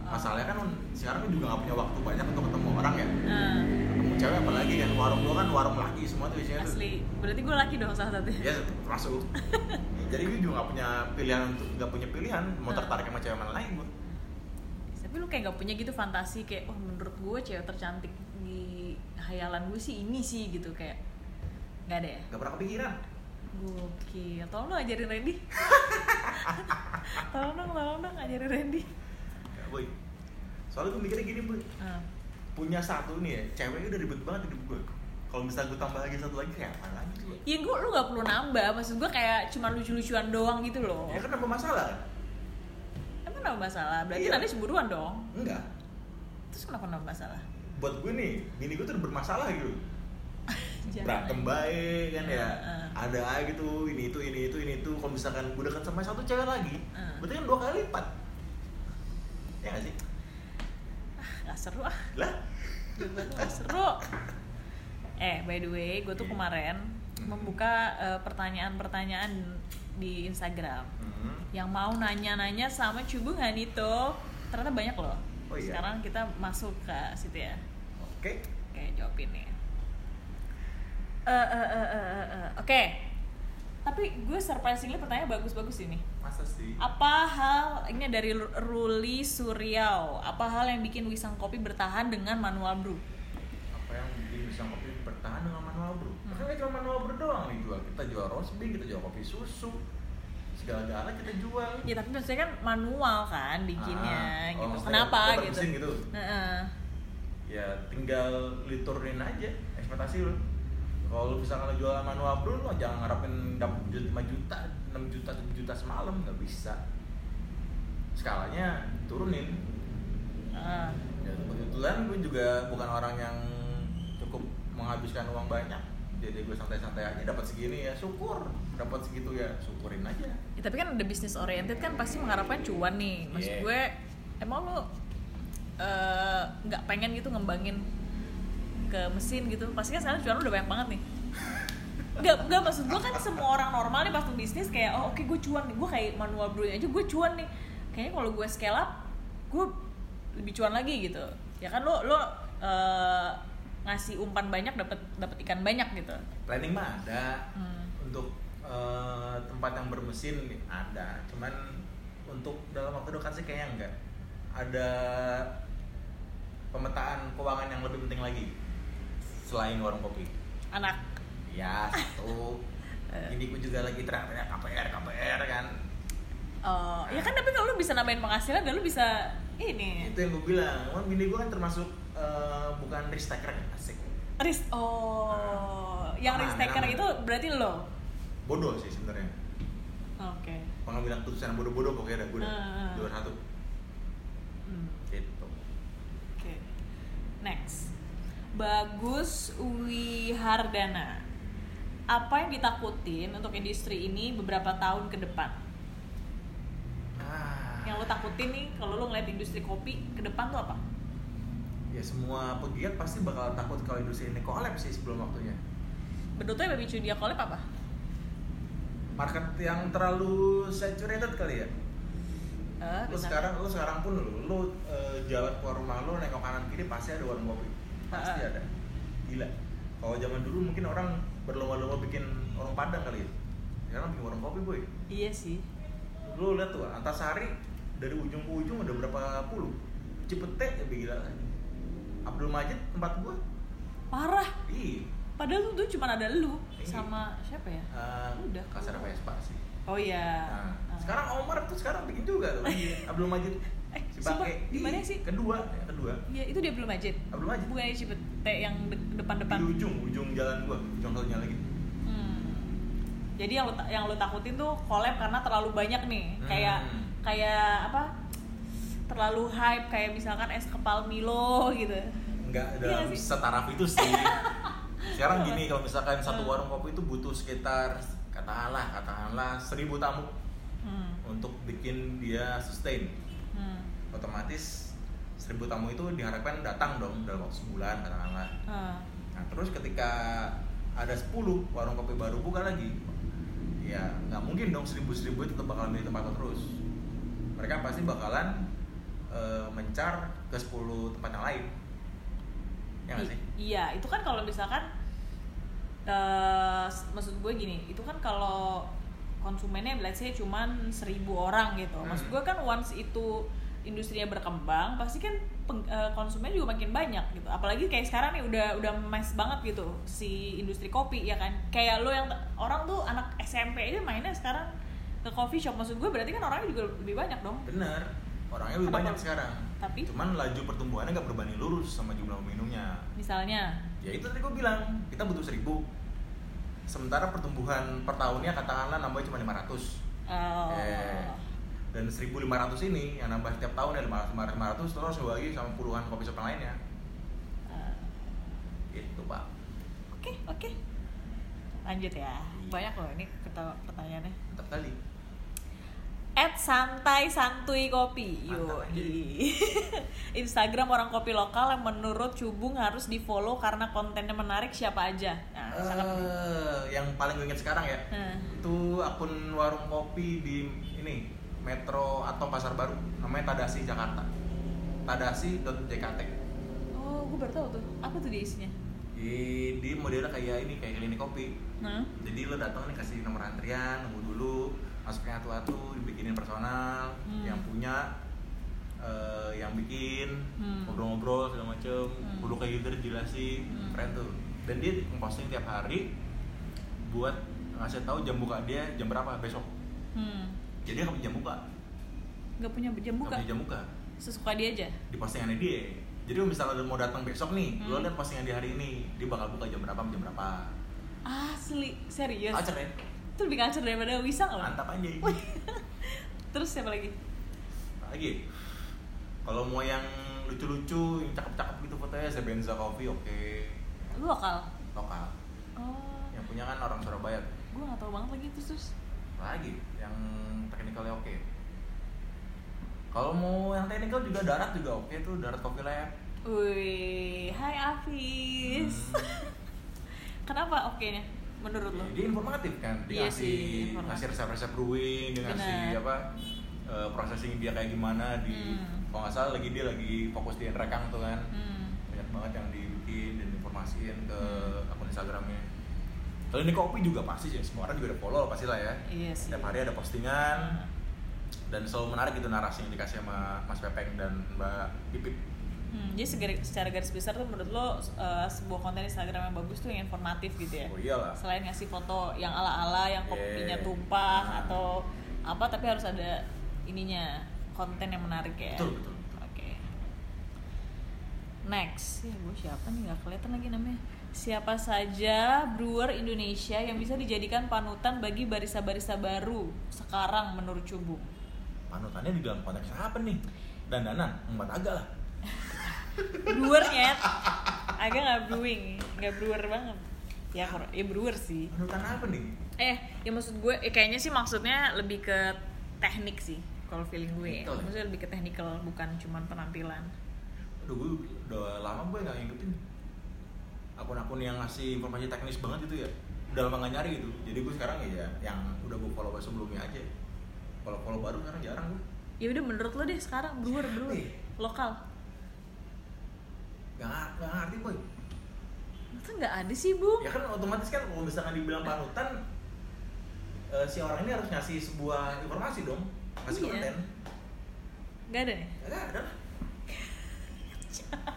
B: Oh.
C: Masalahnya kan sekarang juga gak punya waktu banyak untuk ketemu orang ya. Ketemu cewek apalagi kan. Warung gua kan warung laki semua tuh isinya tuh.
B: asli. Berarti gue laki dong salah satunya.
C: Iya, masuk. Jadi gue juga gak punya pilihan untuk gak punya pilihan mau tertarik sama cewek mana lain gue.
B: Tapi lu kayak gak punya gitu fantasi kayak, oh menurut gue cewek tercantik di hayalan gue sih ini sih gitu kayak. Gak ada ya?
C: Gak pernah kepikiran.
B: Gokil. Tolong dong ajarin Randy. tolong dong, tolong dong ajarin Randy.
C: Gak boy. Soalnya gue mikirnya gini boy.
B: Ah.
C: Punya satu nih ya, ceweknya udah ribet banget hidup gue. Kalau misalnya gue tambah lagi satu lagi kayak apa lagi gue?
B: Ya gue lu gak perlu nambah, maksud gue kayak cuma lucu-lucuan doang gitu loh.
C: Ya kan nambah masalah?
B: Emang nambah masalah? Berarti
C: Iya.
B: nanti cemburuan dong.
C: Enggak.
B: Terus kenapa nambah masalah?
C: Buat gue nih, bini gue tuh bermasalah gitu. Berantem baik kan ya.
B: Heeh.
C: Ada aja gitu, ini itu, ini itu, ini itu. Kalau misalkan gue dekat sama satu cewek lagi,
B: Heeh.
C: berarti kan dua kali lipat. Ya gak sih?
B: Gak seru ah,
C: Lah,
B: seru. Eh, by the way, gue tuh kemarin membuka eh, pertanyaan-pertanyaan di Instagram
C: hmm.
B: yang mau nanya-nanya sama Cubung Hanito ternyata banyak loh
C: Oh iya.
B: Sekarang kita masuk ke situ ya.
C: Oke.
B: Oke, jawabin nih. Eh, eh, eh, eh, eh, eh. Oke. Tapi gue surprisingly pertanyaan bagus-bagus ini.
C: Masa sih?
B: Apa hal ini dari Ru- Ruli Suryao? Apa hal yang bikin Wisang Kopi bertahan dengan manual brew?
C: Apa yang bikin bisa kopi bertahan dengan manual brew?
B: Hmm.
C: Karena cuma manual brew doang nih jual. Kita jual roast bean, kita jual kopi susu, segala-gala kita jual.
B: Ya tapi maksudnya kan manual kan bikinnya
C: Ah, oh,
B: gitu.
C: maksudnya
B: Kenapa gitu?
C: gitu?
B: Heeh.
C: Ya tinggal diturunin aja ekspektasi lu. Kalau lu misalkan lu jual manual brew, lo jangan ngarepin dapat 5 juta, 6 juta, 7 juta semalam, nggak bisa. Skalanya turunin.
B: Heeh.
C: Ya, kebetulan gue juga bukan orang yang cukup menghabiskan uang banyak. Jadi gue santai-santai aja dapat segini ya syukur, dapat segitu ya syukurin aja.
B: Ya, tapi kan ada bisnis oriented kan pasti mengharapkan cuan nih. Maksud
C: Yeah.
B: gue emang lo eh, nggak pengen gitu ngembangin ke mesin gitu. Pasti kan sekarang cuan lo udah banyak banget nih. Gak, gak maksud gue kan semua orang normal nih pas tuh bisnis kayak oh oke gue cuan nih. Gue kayak manual brewing aja gue cuan nih. Kayaknya kalau gue scale up gue lebih cuan lagi gitu. Ya kan lo lo eh, ngasih umpan banyak dapat dapat ikan banyak gitu.
C: Planning mah ada.
B: Hmm.
C: untuk eh, tempat yang bermesin ada, cuman untuk dalam waktu dekat sih kayaknya enggak. Ada pemetaan keuangan yang lebih penting lagi. Selain warung kopi.
B: anak
C: Ya satu.
B: Eh.
C: Ini gue juga lagi teriak-teriak KPR KPR kan.
B: Oh, ya kan tapi kalau lu bisa nambahin penghasilan dan lu bisa ini.
C: Itu yang gue bilang. Emang bini gue kan termasuk eh, bukan risk taker kan? Asik.
B: Risk oh, yang
C: Aman,
B: risk taker
C: aman.
B: itu berarti lo.
C: Bodoh sih sebenarnya.
B: Oke.
C: Pengambilan keputusan bodoh-bodoh pokoknya ada gue udah
B: Ah.
C: juara satu.
B: Hmm,
C: Gitu.
B: Oke. Next. Bagus Wihardana. Apa yang ditakutin untuk industri ini beberapa tahun ke depan?
C: Ah.
B: Yang lo takutin nih kalau lo ngeliat industri kopi ke depan tuh apa?
C: Ya semua pegiat pasti bakal takut kalau industri ini kolaps sih sebelum waktunya.
B: Menurutnya Baby Cudia Collab apa?
C: Market yang terlalu saturated kali ya.
B: Eh,
C: Lu sekarang lu sekarang pun lu, lu eh, jalan keluar rumah lu nengok kanan kiri pasti ada warung kopi. Pasti
B: Ah.
C: ada. Gila. Kalau zaman dulu mungkin orang berlomba-lomba bikin warung padang kali ya. Sekarang bikin warung kopi, boy.
B: Iya sih.
C: Lu lihat tuh, Antasari dari ujung ke ujung ada berapa puluh. Cipete ya gila kan. Abdul Majid tempat gua.
B: Parah.
C: Ih,
B: Padahal tuh cuma ada lu
C: Iya.
B: sama siapa ya?
C: eh,
B: Udah.
C: kasar Vespa sih.
B: Oh iya.
C: Nah,
B: Ah.
C: sekarang Omar tuh sekarang bikin juga tuh. Abdul Majid.
B: Eh,
C: Si
B: sumpah, di mana
C: Ih,
B: sih?
C: Kedua, kedua.
B: Iya, itu dia belum Majid.
C: Abdul Majid.
B: Bukan Cipete yang de- depan-depan.
C: Di ujung, ujung jalan gua, ujung satunya lagi.
B: Hmm. Jadi yang ta- yang lu takutin tuh collab karena terlalu banyak nih.
C: Hmm.
B: Kayak kayak apa? Terlalu hype kayak misalkan es kepal Milo gitu.
C: Enggak
B: Iya
C: dalam
B: sih.
C: setaraf itu sih. Sekarang
B: Iya,
C: gini, kalau misalkan satu
B: Hmm.
C: warung kopi itu butuh sekitar katakanlah katakanlah seribu tamu
B: Hmm.
C: untuk bikin dia sustain.
B: Hmm.
C: Otomatis seribu tamu itu diharapkan datang dong dalam waktu sebulan katakanlah.
B: Ah.
C: Nah terus ketika ada 10 warung kopi baru buka lagi, ya nggak mungkin dong seribu-seribu itu tetap bakal milih tempat terus. Mereka pasti bakalan eh, mencar ke 10 tempat yang lain. Ya
B: I-
C: sih?
B: Iya, itu kan kalau misalkan eh maksud gue gini, itu kan kalau konsumennya let's say cuman seribu orang gitu. Maksud
C: Hmm.
B: gue kan once itu industrinya berkembang, pasti kan peng- eh, konsumen juga makin banyak gitu. Apalagi kayak sekarang nih udah udah mass banget gitu si industri kopi ya kan. Kayak lo yang orang tuh anak SMP aja mainnya sekarang ke coffee shop. Maksud gue berarti kan orangnya juga lebih banyak dong.
C: Bener, orangnya lebih
B: Kenapa?
C: banyak sekarang.
B: Tapi
C: Cuman laju pertumbuhannya nggak berbanding lurus sama jumlah peminumnya.
B: misalnya
C: Ya itu tadi gue bilang, kita butuh seribu. Sementara pertumbuhan per tahunnya katakanlah nambah cuma 500.
B: eh,
C: Eh, dan 1500 ini yang nambah setiap tahun ya 500 500 terus bagi sama puluhan kopi shop lainnya
B: eh,
C: gitu pak
B: Oke, oke. Lanjut ya.
C: Iya.
B: Banyak loh ini pertanyaannya.
C: mantap kali
B: At santai santuy kopi. Yo. Instagram orang kopi lokal yang menurut Cubung harus di follow karena kontennya menarik siapa aja. Nah, sangat.
C: Eh, yang paling gue inget sekarang ya
B: Nah.
C: itu akun warung kopi di ini Metro atau Pasar Baru namanya Tadasi Jakarta tadasi.jkt
B: oh gue baru tahu tuh apa tuh dia isinya
C: di di modelnya kayak ini kayak klinik kopi
B: nah
C: jadi lo datang nih kasih nomor antrian nunggu dulu masuknya atu-atu dibikinin personal
B: Hmm.
C: yang punya eh, yang bikin
B: Hmm.
C: ngobrol-ngobrol segala macem
B: Hmm.
C: kayak gitu dijelasin
B: Hmm.
C: keren tuh dan dia ngeposting tiap hari buat ngasih tahu jam buka dia jam berapa besok
B: hmm.
C: Jadi dia nggak punya jam buka
B: nggak punya jam
C: nggak
B: buka
C: punya jam buka
B: sesuka dia aja?
C: Di postingannya dia. Jadi kalau misalnya mau datang besok nih
B: Hmm.
C: lihat postingan di hari ini dia bakal buka jam berapa jam berapa.
B: Asli serius?
C: Acak ya?
B: Itu lebih kacau daripada Wisang loh
C: mantap aja
B: terus siapa lagi?
C: Lagi. Kalau mau yang lucu-lucu yang cakep-cakep gitu fotonya Sebenza Coffee oke.
B: Lu lokal?
C: Lokal.
B: Oh.
C: Yang punya kan orang Surabaya.
B: Gue nggak tahu banget lagi terus terus
C: lagi yang teknikalnya oke kalau mau yang teknikal juga darat juga oke tuh darat Coffee Lab
B: Wih, hai Afis.
C: Hmm.
B: Kenapa oke-nya menurut lo?
C: dia informatif kan
B: Iya
C: dia ngasih
B: sih, informatif.
C: ngasih resep-resep brewing dia ngasih
B: Benar.
C: apa eh, processing dia kayak gimana di
B: Hmm.
C: kalau nggak salah lagi dia lagi fokus di rekang tuh kan
B: Hmm.
C: banyak banget yang dibikin dan informasiin ke
B: Hmm.
C: akun Instagramnya. Kalau ini kopi juga pasti sih, semua orang juga udah follow pasti lah ya.
B: Iya sih.
C: Setiap hari ada postingan dan selalu menarik itu narasi yang dikasih sama Mas Pepeng dan Mbak Pipit.
B: Hmm, jadi secara, secara garis besar tuh menurut lo uh, sebuah konten Instagram yang bagus tuh yang informatif gitu ya?
C: Oh iyalah.
B: Selain ngasih foto yang ala-ala, yang kopinya
C: Yeah.
B: tumpah
C: Nah.
B: atau apa, tapi harus ada ininya konten yang menarik ya.
C: Betul betul.
B: Oke. Next, ya gue siapa nih nggak kelihatan lagi namanya. Siapa saja brewer Indonesia yang bisa dijadikan panutan bagi barista-barista baru sekarang menurut Cubu?
C: Panutannya di dalam konteks apa nih? Dandanan, empat agak lah.
B: Brewer nyet, agak nggak brewing, nggak brewer banget. Ya, ya brewer sih.
C: Panutan apa nih?
B: Eh, ya maksud gue, eh, kayaknya sih maksudnya lebih ke teknik sih, kalau feeling gue.
C: Betul.
B: Maksudnya lebih ke technical, bukan cuman penampilan.
C: Aduh, gue udah lama gue nggak ngikutin akun-akun yang ngasih informasi teknis banget itu ya. Udah lama nggak nyari gitu. Jadi gue sekarang ya yang udah gue follow sebelumnya aja. Kalau follow baru sekarang jarang gue.
B: Ya udah menurut lo deh sekarang brewer brewer
C: Nih.
B: lokal.
C: Gak, nggak ngerti boy.
B: Masa nggak ada sih bu?
C: Ya kan otomatis kan kalau misalkan dibilang panutan eh, si orang ini harus ngasih sebuah informasi dong, ngasih
B: Iya.
C: konten.
B: Nggak ada nih.
C: Gak ada.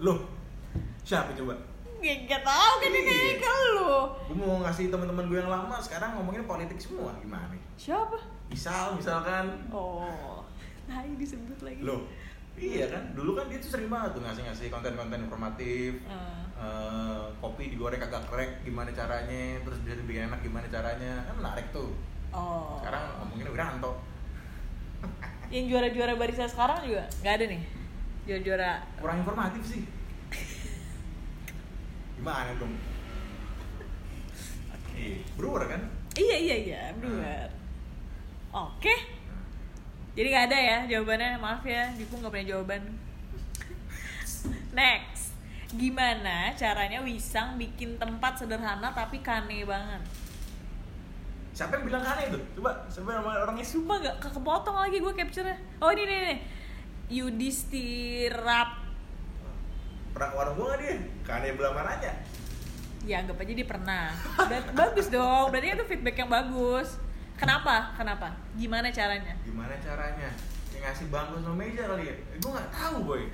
C: Loh, siapa coba?
B: Gak, gak tau kan ini
C: Iya.
B: ke lo.
C: Gue mau ngasih teman-teman gue yang lama sekarang ngomongin politik semua gimana nih?
B: Siapa?
C: Misal, misalkan
B: Oh, nah disebut lagi.
C: Loh, iya kan? Dulu kan dia tuh sering banget tuh ngasih-ngasih konten-konten informatif
B: Eh,
C: eh, Kopi digoreng kagak krek, gimana caranya Terus bisa dibikin enak, gimana caranya Kan menarik tuh
B: oh.
C: Sekarang ngomongin Wiranto
B: yang juara-juara barista sekarang juga nggak ada nih. Juara-juara
C: Kurang informatif sih Gimana dong? Iya, brewer kan?
B: Iya iya iya, brewer. Oke. Jadi nggak ada ya jawabannya, maaf ya, Dipu nggak punya jawaban. Next, gimana caranya Wisang bikin tempat sederhana tapi kane banget?
C: Siapa yang bilang aneh itu? Coba, siapa nama orangnya?
B: Sumpah gak ke- kepotong lagi gue capture-nya. Oh ini nih nih, Yudhistirap.
C: Pernah ke warung gua gak dia? Kane belah mananya?
B: Ya anggap aja dia pernah. Ber- bagus dong, berarti itu feedback yang bagus. Kenapa? Kenapa? Gimana caranya?
C: Gimana caranya? Yang ngasih bangku sama meja kali ya? Eh, gue gak tahu boy
B: sih?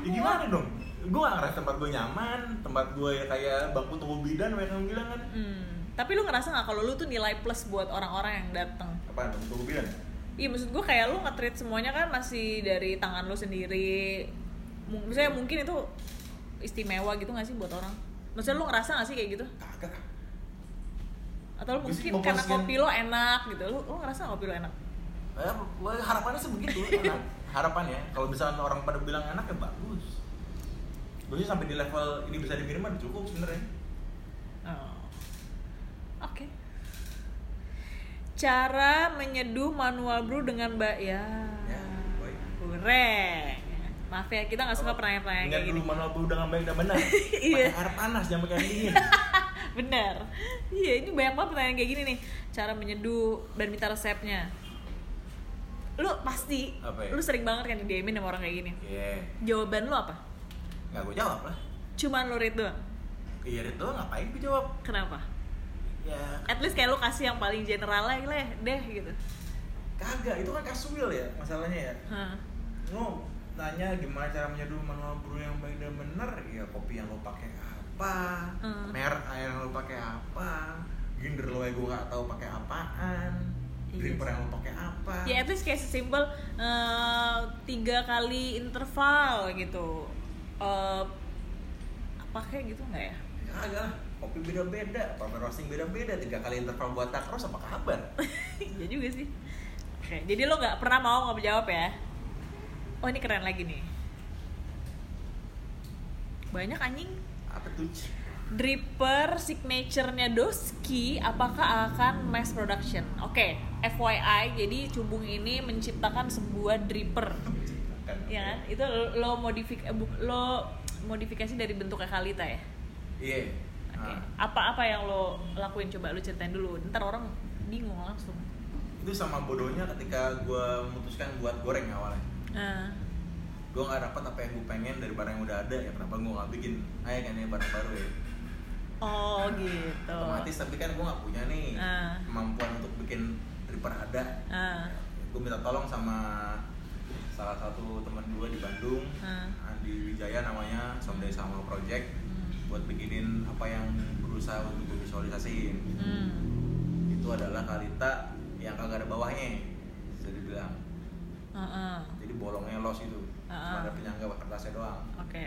C: Ya gimana dong? Gue gak ngerasa tempat gue nyaman, tempat gue ya kayak bangku tunggu bidan banyak yang bilang kan
B: Hmm. Tapi lu ngerasa nggak kalau lu tuh nilai plus buat orang-orang yang datang?
C: Bangku tunggu bidan?
B: Iya maksud gue kayak lu nge-treat semuanya kan masih dari tangan lu sendiri. Maksudnya mungkin itu istimewa gitu gak sih buat orang? Maksudnya lu ngerasa gak sih kayak gitu?
C: Kagak
B: Atau lu mungkin karena kopi lo enak gitu? Lu, lu ngerasa kopi lo enak?
C: Eh, harapannya sih begitu, enak Harapannya, kalau misalnya orang pada bilang enak ya bagus sih sampai di level ini bisa diminum udah cukup sebenarnya
B: Oh. Oke. Cara menyeduh manual brew dengan mbak ya.
C: Ya, boy
B: Kurang. Maaf ya, kita nggak suka pertanyaan-pertanyaan kayak gini.
C: dulu manual brew dengan baik dan benar
B: Iya.
C: Air panas, jangan pakai air dingin
B: Bener. Iya, ini banyak banget pertanyaan kayak gini nih. Cara menyeduh dan minta resepnya. lu pasti
C: Apa ya?
B: lu sering banget kan di DM sama orang kayak gini
C: Iya.
B: jawaban lu apa
C: Nggak gue jawab lah.
B: cuman lu read doang
C: Iya itu ngapain gue jawab?
B: kenapa
C: Ya
B: at least kayak lu kasih yang paling general lah deh gitu
C: kagak itu kan casual ya masalahnya ya.
B: Hah.
C: Lo nanya gimana cara menyeduh manual brew yang baik dan benar? Ya kopi yang lo pakai apa?
B: Hmm.
C: merek air yang lo pakai apa? Ginger lo gue nggak tahu pakai apaan?
B: Iya
C: dripper yang lo pakai apa?
B: Ya at least kayak sesimpel eh, tiga kali interval gitu. Eh, apa kayak gitu nggak ya?
C: Ya agak lah. Kopi beda-beda proses roasting beda-beda. Tiga kali interval buat takros apa kabar?
B: Iya juga sih. Oke, jadi lo nggak pernah mau nggak jawab ya? Oh ini keren lagi nih. Banyak anjing.
C: apa tuh
B: Dripper signature-nya Doski apakah akan mass production? Oke, FYI, jadi Cubung ini menciptakan sebuah dripper, ya kan? Itu lo modifik eh, lo modifikasi dari bentuknya Kalita ya?
C: iya
B: Oke.
C: Nah,
B: Apa-apa yang lo lakuin coba lo ceritain dulu. Ntar orang bingung langsung.
C: itu sama bodohnya ketika gue memutuskan buat goreng awalnya
B: Nah,
C: gue nggak dapat apa yang gue pengen dari barang yang udah ada ya kenapa gue nggak bikin ayo kan ya barang baru ya
B: oh gitu.
C: otomatis tapi kan gue nggak punya nih
B: Ah.
C: kemampuan untuk bikin dripper ada
B: Ah.
C: gue minta tolong sama salah satu teman gue di Bandung
B: Ah.
C: Andi Wijaya namanya someday sama project
B: Hmm.
C: buat bikinin apa yang berusaha untuk gue visualisasiin
B: Hmm.
C: itu adalah kalita yang kagak ada bawahnya bisa dibilang
B: Heeh.
C: jadi bolongnya los itu
B: Ah.
C: cuma ada penyangga kertasnya doang
B: Oke.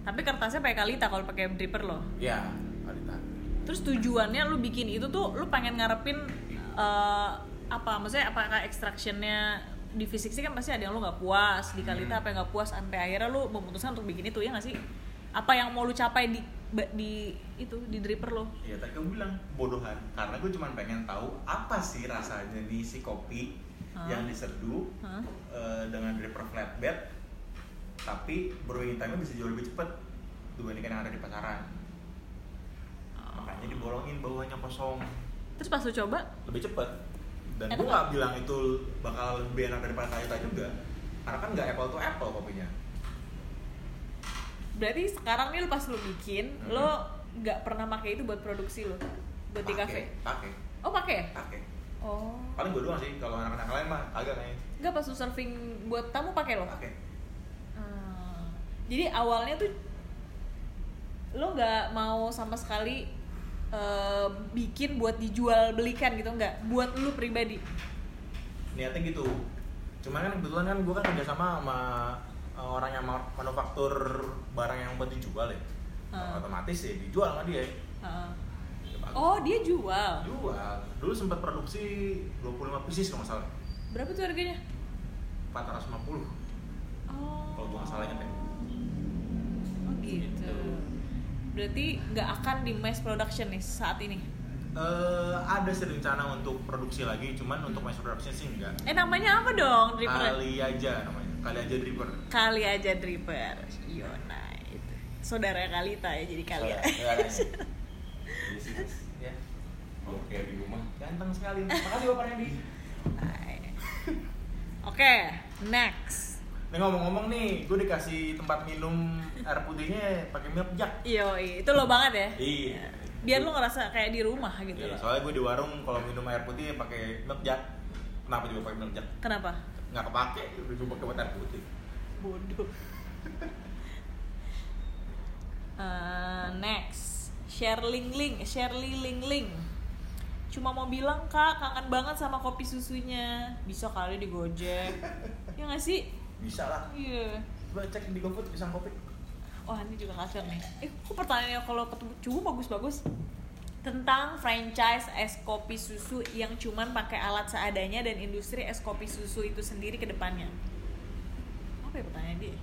B: Tapi kertasnya pakai kalita kalau pakai dripper lo.
C: ya kalita
B: Terus tujuannya lu bikin itu tuh lu pengen ngarepin eh, apa? Maksudnya apakah extractionnya di fisik sih kan pasti ada yang lu nggak puas di kalita
C: Hmm.
B: apa yang nggak puas sampai akhirnya lu memutuskan untuk bikin itu ya nggak sih? Apa yang mau lu capai di di itu di dripper lo?
C: ya tadi kamu bilang bodohan karena gue cuma pengen tahu apa sih rasanya nih si kopi
B: Hah?
C: yang diseduh
B: Hah?
C: eh, dengan dripper flatbed tapi brewing time-nya bisa jauh lebih cepet dibandingkan yang ada di pasaran makanya dibolongin bawahnya kosong
B: Terus pas lu coba,
C: lebih cepet dan gue
B: nggak?
C: nggak bilang itu bakal lebih enak daripada Kalita juga karena kan nggak apple to apple kopinya
B: berarti sekarang nih lu pas lu bikin,
C: Mhm.
B: lo nggak pernah pakai itu buat produksi lo, buat di kafe?
C: pakai
B: Oh pakai?
C: pakai
B: Oh.
C: paling gue doang sih kalau anak-anak lain mah agak kayaknya
B: Enggak pas lu surfing buat tamu pakai lo?
C: pakai
B: Hmm. Jadi awalnya tuh lo nggak mau sama sekali eh, bikin buat dijual belikan gitu nggak? Buat lu pribadi?
C: niatnya gitu cuman kan kebetulan kan gue kan kerjasama sama uh, orang yang ma- manufaktur barang yang buat dijual ya
B: Hmm.
C: otomatis ya dijual sama dia. Ya, bagus.
B: Oh dia jual.
C: jual dulu sempat produksi 25 pieces kalau salah
B: Berapa tuh harganya?
C: 450
B: Oh.
C: Kalau gua salah ingat ya.
B: Oh gitu.
C: Gitu.
B: Berarti nggak akan di mass production nih saat ini?
C: Eh, ada sih rencana untuk produksi lagi cuman untuk mass production sih enggak
B: Eh namanya apa dong dripper?
C: kali aja namanya kali aja dripper
B: Kali aja dripper. Yona itu. Saudara Kalita ya jadi kali ya.
C: Sih, Mas. ya oke di rumah ganteng sekali makasih bapak Randy.
B: Oke, next.
C: Nih ngomong-ngomong nih, gue dikasih tempat minum air putihnya pakai milk jug.
B: Yo, itu lo banget ya.
C: Iya.
B: Biar lo ngerasa kayak di rumah gitu
C: Iya,
B: loh.
C: soalnya gue di warung kalau minum air putih pakai milk jug. Kenapa juga pakai milk jug?
B: Kenapa?
C: Nggak kepake, udah gue pakai buat air putih.
B: Bodoh. Eh, next, Sherling Ling, Shirley Ling Ling. Cuma mau bilang kak kangen banget sama kopi susunya. Bisa kali di Gojek. ya nggak sih?
C: Bisa lah.
B: Iya.
C: Coba cek di GoFood pisang kopi.
B: Wah ini juga kacau nih. Eh, kok pertanyaannya kalau ketemu cubu bagus-bagus? Tentang franchise es kopi susu yang cuman pakai alat seadanya dan industri es kopi susu itu sendiri ke depannya. Apa ya pertanyaan dia?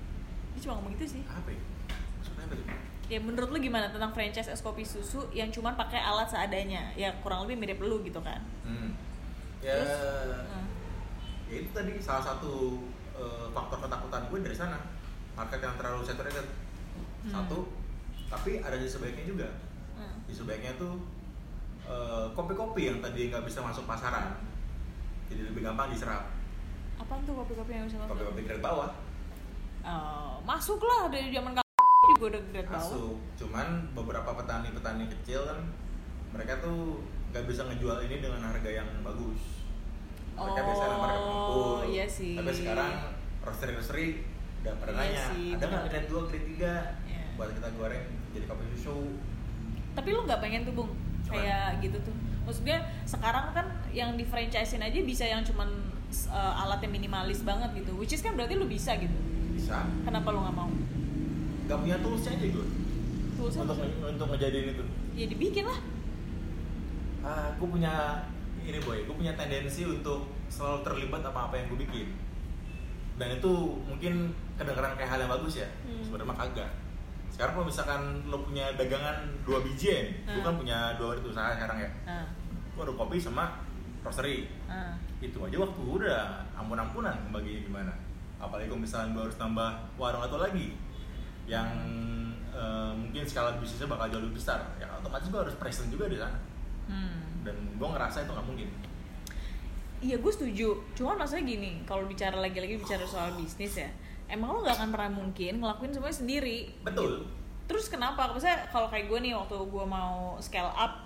B: Dia cuma ngomong gitu sih.
C: Apa ya? Maksudnya apa?
B: Ya menurut lu gimana tentang franchise es kopi susu yang cuman pakai alat seadanya? Ya kurang lebih mirip lu gitu kan.
C: Hmm. Ya,
B: Terus?
C: Ya itu tadi salah satu eh, faktor ketakutan gue dari sana. Market yang terlalu saturated.
B: Hmm.
C: Satu, tapi ada di sebaiknya juga.
B: nah.
C: di sebaiknya tuh eh, kopi-kopi yang tadi nggak bisa masuk pasaran jadi lebih gampang diserap
B: Apaan tuh kopi-kopi yang bisa masuk?
C: kopi-kopi grade bawah
B: Oh, masuk lah dari zaman grade bawah.
C: masuk cuman beberapa petani-petani kecil kan mereka tuh nggak bisa ngejual ini dengan harga yang bagus mereka
B: Oh,
C: biasanya mereka pengepul
B: iya sih.
C: tapi sekarang roastery-roastery udah pada
B: Iya
C: nanya
B: sih,
C: ada nggak grade 2, grade 3
B: Iya.
C: buat kita goreng jadi kopi susu
B: Tapi lu nggak pengen tuh bung
C: Cuman-
B: kayak gitu tuh. Maksudnya sekarang kan yang di franchisein aja bisa yang cuman uh, alatnya minimalis banget gitu. Which is kan berarti lu bisa gitu.
C: bisa
B: Kenapa lu nggak mau?
C: Nggak punya toolsnya aja gue
B: Toolsnya
C: untuk untuk ngejadiin itu.
B: Ya dibikin lah.
C: ah gue punya ini boy. Gue punya tendensi untuk selalu terlibat sama apa yang gue bikin. Dan itu mungkin kedengeran kayak hal yang bagus ya.
B: Hmm.
C: sebenarnya mah kagak. Sekarang kalau misalkan lo punya dagangan dua biji ya gue
B: Hmm.
C: kan punya dua unit usaha sekarang ya.
B: Nah,
C: gue ada kopi sama roastery.
B: Nah.
C: itu aja waktu udah ampun-ampunan baginya gimana. Apalagi kalau misalnya gue harus tambah warung atau lagi yang eh, mungkin skala bisnisnya bakal jauh lebih besar ya otomatis gue harus present juga di sana
B: Hmm.
C: dan gue ngerasa itu nggak mungkin
B: Iya gue setuju. Cuman maksudnya gini, kalau bicara lagi-lagi bicara soal bisnis ya, emang lo gak akan pernah mungkin ngelakuin semuanya sendiri.
C: betul
B: Terus kenapa? Misalnya kalau kayak gue nih waktu gue mau scale up,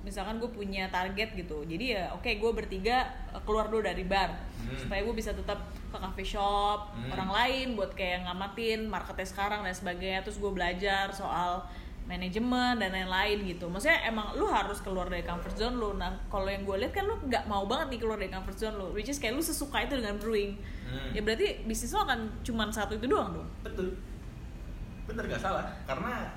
B: misalkan gue punya target gitu, jadi ya oke gue bertiga eh, keluar dulu dari bar
C: Hmm.
B: supaya gue bisa tetap ke cafe shop
C: Hmm.
B: orang lain buat kayak ngamatin marketnya sekarang dan sebagainya. Terus gue belajar soal manajemen dan lain-lain gitu. Maksudnya emang lu harus keluar dari comfort zone lu. Nah kalau yang gue lihat kan lu nggak mau banget nih keluar dari comfort zone lu, which is kayak lu sesuka itu dengan brewing.
C: Hmm.
B: Ya berarti bisnis lo akan cuman satu itu doang dong.
C: betul bener gak salah karena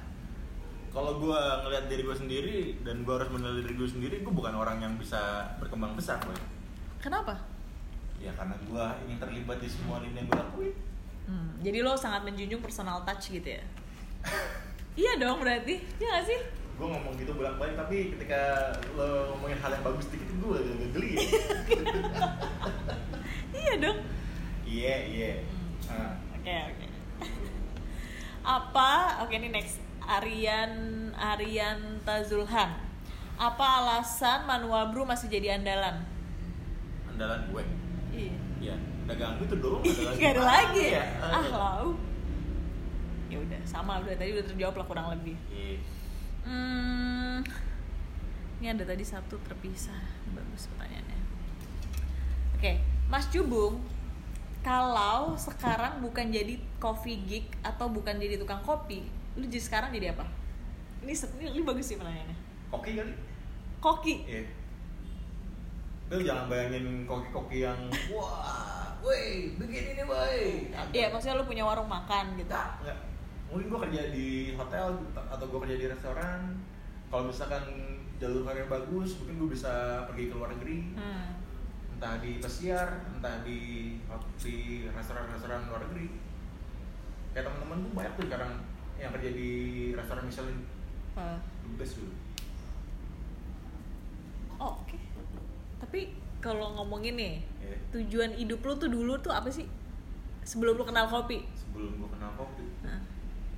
C: kalau gue ngelihat diri gue sendiri dan gue harus menilai diri gue sendiri gue bukan orang yang bisa berkembang besar boy
B: Kenapa?
C: ya karena gue ingin terlibat di semua lini yang gue lakuin
B: Hmm, jadi lo sangat menjunjung personal touch gitu ya? iya dong berarti, iya gak sih?
C: gue ngomong gitu bolak balik tapi ketika lo ngomongin hal yang bagus dikit gue agak geli
B: iya dong.
C: iya iya Ah.
B: Oke oke. Apa? Oke ini next. Aryan Aryan Tazulhan. Apa alasan manual brew masih jadi andalan?
C: andalan gue
B: Iya.
C: iya dagang itu doang
B: Gak ada lagi ya?
C: Ah,
B: Ah lau. Ya udah sama udah tadi udah terjawab lah kurang lebih.
C: Iya.
B: Hmm, ini ada tadi Sabtu terpisah. Bagus pertanyaannya. Oke, Mas Jubung, kalau sekarang bukan jadi coffee geek atau bukan jadi tukang kopi, lu jadi sekarang jadi apa? Ini ini, ini bagus sih pertanyaannya.
C: koki kali
B: Koki.
C: iya lu jangan bayangin koki-koki yang wah woi begini nih woi
B: Iya, maksudnya lu punya warung makan gitu.
C: Enggak, enggak. Mungkin gue kerja di hotel atau gue kerja di restoran. Kalau misalkan jalur karir bagus, mungkin gue bisa pergi ke luar negeri.
B: Hmm.
C: Entah di pesiar, entah di di restoran-restoran luar negeri. Kayak teman-teman gue banyak tuh sekarang yang kerja di restoran Michelin.
B: Uh,
C: The best dulu.
B: oh, oke. Tapi kalau ngomongin nih,
C: Ya,
B: tujuan hidup lu tuh dulu tuh apa sih? Sebelum lu kenal kopi?
C: sebelum gue kenal kopi.
B: Nah,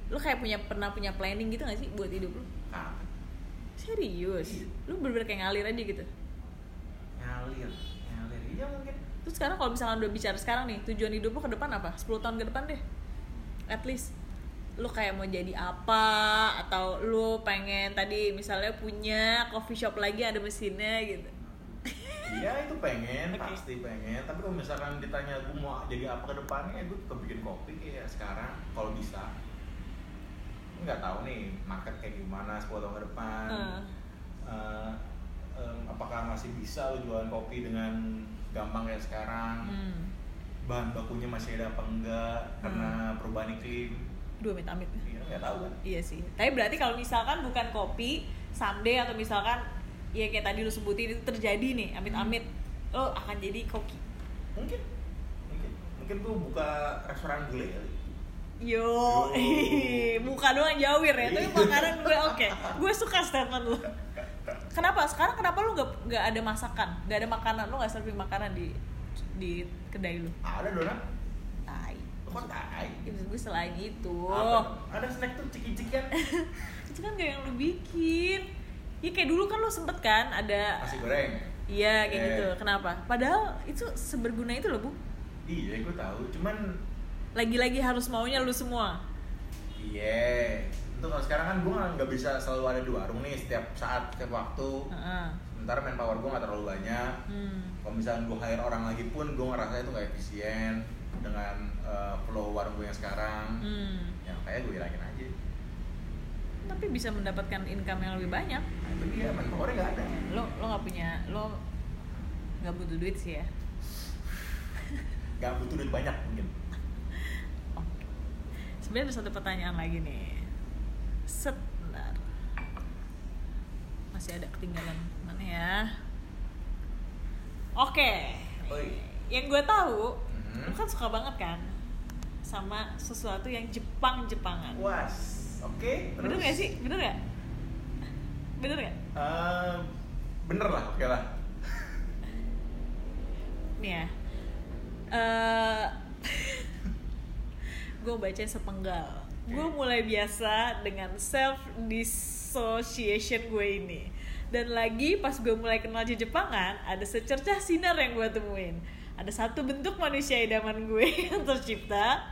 B: lu kayak punya pernah punya planning gitu gak sih buat hidup lu?
C: Nah,
B: Serius?
C: Iya.
B: Lu bener-bener kayak ngalir aja gitu?
C: ngalir, ngalir. Iya mungkin.
B: Terus sekarang kalau misalkan udah bicara sekarang nih, tujuan hidup lu ke depan apa? 10 tahun ke depan deh. At least lu kayak mau jadi apa atau lu pengen tadi misalnya punya coffee shop lagi ada mesinnya gitu.
C: Iya itu pengen,
B: Oke.
C: pasti pengen. Tapi kalau misalkan ditanya gue mau jadi apa ke depannya, gue tetap bikin kopi kayak sekarang kalau bisa. Nggak tahu nih market kayak gimana 10 tahun ke depan.
B: Hmm.
C: Eh, em, apakah masih bisa lo jualan kopi dengan gampang kayak sekarang?
B: Hmm.
C: Bahan bakunya masih ada apa enggak karena perubahan iklim?
B: Duh amit-amit.
C: Iya nggak tahu kan.
B: Iya sih. Tapi berarti kalau misalkan bukan kopi, someday atau misalkan ya kayak tadi lu sebutin itu terjadi nih, amit-amit, lo akan jadi koki.
C: Mungkin, mungkin, mungkin gue buka restoran gulai kali.
B: Yo,
C: Yo.
B: muka doang jawir ya, tapi makanan gue oke. Gue suka statement lu. Kenapa? Sekarang kenapa lu gak, gak ada masakan? Gak ada makanan? Lu gak serving makanan di di kedai lu?
C: Ada donat?
B: Tai.
C: Kok tai?
B: Maksud gue selain itu.
C: Apa? Ada snack tuh ciki-cikian.
B: itu kan gak yang lu bikin. Ya kayak dulu kan lu sempet kan ada
C: Nasi goreng.
B: Iya kayak
C: Eh.
B: gitu. Kenapa? Padahal itu seberguna itu loh, Bu.
C: iya gue tahu cuman
B: lagi-lagi harus maunya lu semua
C: iya itu kalau sekarang kan gue nggak bisa selalu ada di warung nih setiap saat setiap waktu
B: Heeh.
C: sementara manpower gue nggak terlalu banyak
B: hmm.
C: kalau misalnya gue hire orang lagi pun gue ngerasa itu nggak efisien dengan uh, flow warung gue yang sekarang
B: Hmm.
C: ya kayak gue hilangin aja.
B: Tapi bisa mendapatkan income yang lebih banyak.
C: Nah itu dia manpowernya nggak ada.
B: Lo lo nggak punya lo nggak butuh duit sih ya?
C: Nggak butuh duit banyak mungkin.
B: Sebenarnya ada satu pertanyaan lagi nih. Set bentar. masih ada ketinggalan mana ya? Oke.
C: Oi.
B: yang gue tahu Lo kan suka banget kan sama sesuatu yang Jepang Jepangan
C: was. Oke
B: bener gak sih? Bener gak bener gak
C: Eh, bener lah oke lah.
B: Nih ya. Eh gue baca sepenggal. Gue mulai biasa dengan self dissociation gue ini. Dan lagi pas gue mulai kenal Jepangan ada secercah sinar yang gue temuin ada satu bentuk manusia idaman gue yang tercipta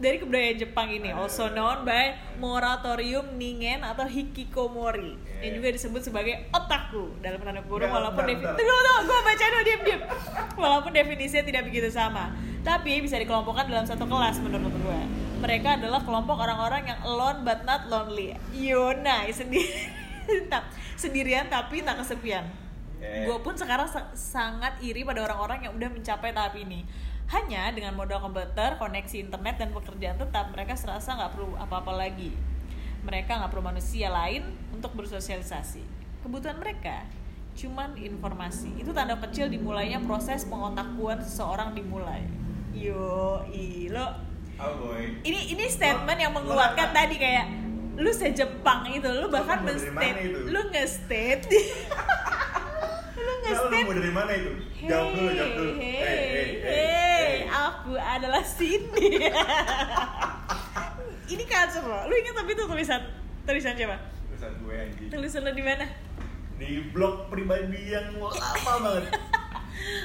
B: dari kebudayaan Jepang ini also known by moratorium ningen atau hikikomori yang juga disebut sebagai otaku dalam tanda kurung walaupun definisi gue baca dulu diem diem walaupun definisinya tidak begitu sama tapi bisa dikelompokkan dalam satu kelas menurut gue mereka adalah kelompok orang-orang yang alone but not lonely. Yonai sendiri sendirian tapi tak kesepian
C: Eh.
B: gue pun sekarang sa- sangat iri pada orang-orang yang udah mencapai tahap ini. Hanya dengan modal komputer koneksi internet dan pekerjaan tetap mereka serasa nggak perlu apa-apa lagi. Mereka nggak perlu manusia lain untuk bersosialisasi. Kebutuhan mereka cuman informasi. Itu tanda kecil dimulainya proses pengotakuan seseorang dimulai. Yo lo.
C: Oh boy.
B: Ini ini statement yang
C: Lo- lo
B: menguatkan
C: nggak-
B: tadi kayak lu sejepang itu lu bahkan men-state. lu nge-state lu
C: Nah, lu
B: nge-state
C: mau dari mana itu jawab dulu jawab dulu Eh, eh, eh,
B: hei,
C: eh.
B: aku adalah Cindy. ini culture loh. Lu ingat tapi itu tulisan tulisan siapa?
C: tulisan gue anjing
B: Tulisan lu di mana?
C: di blog pribadi yang lama banget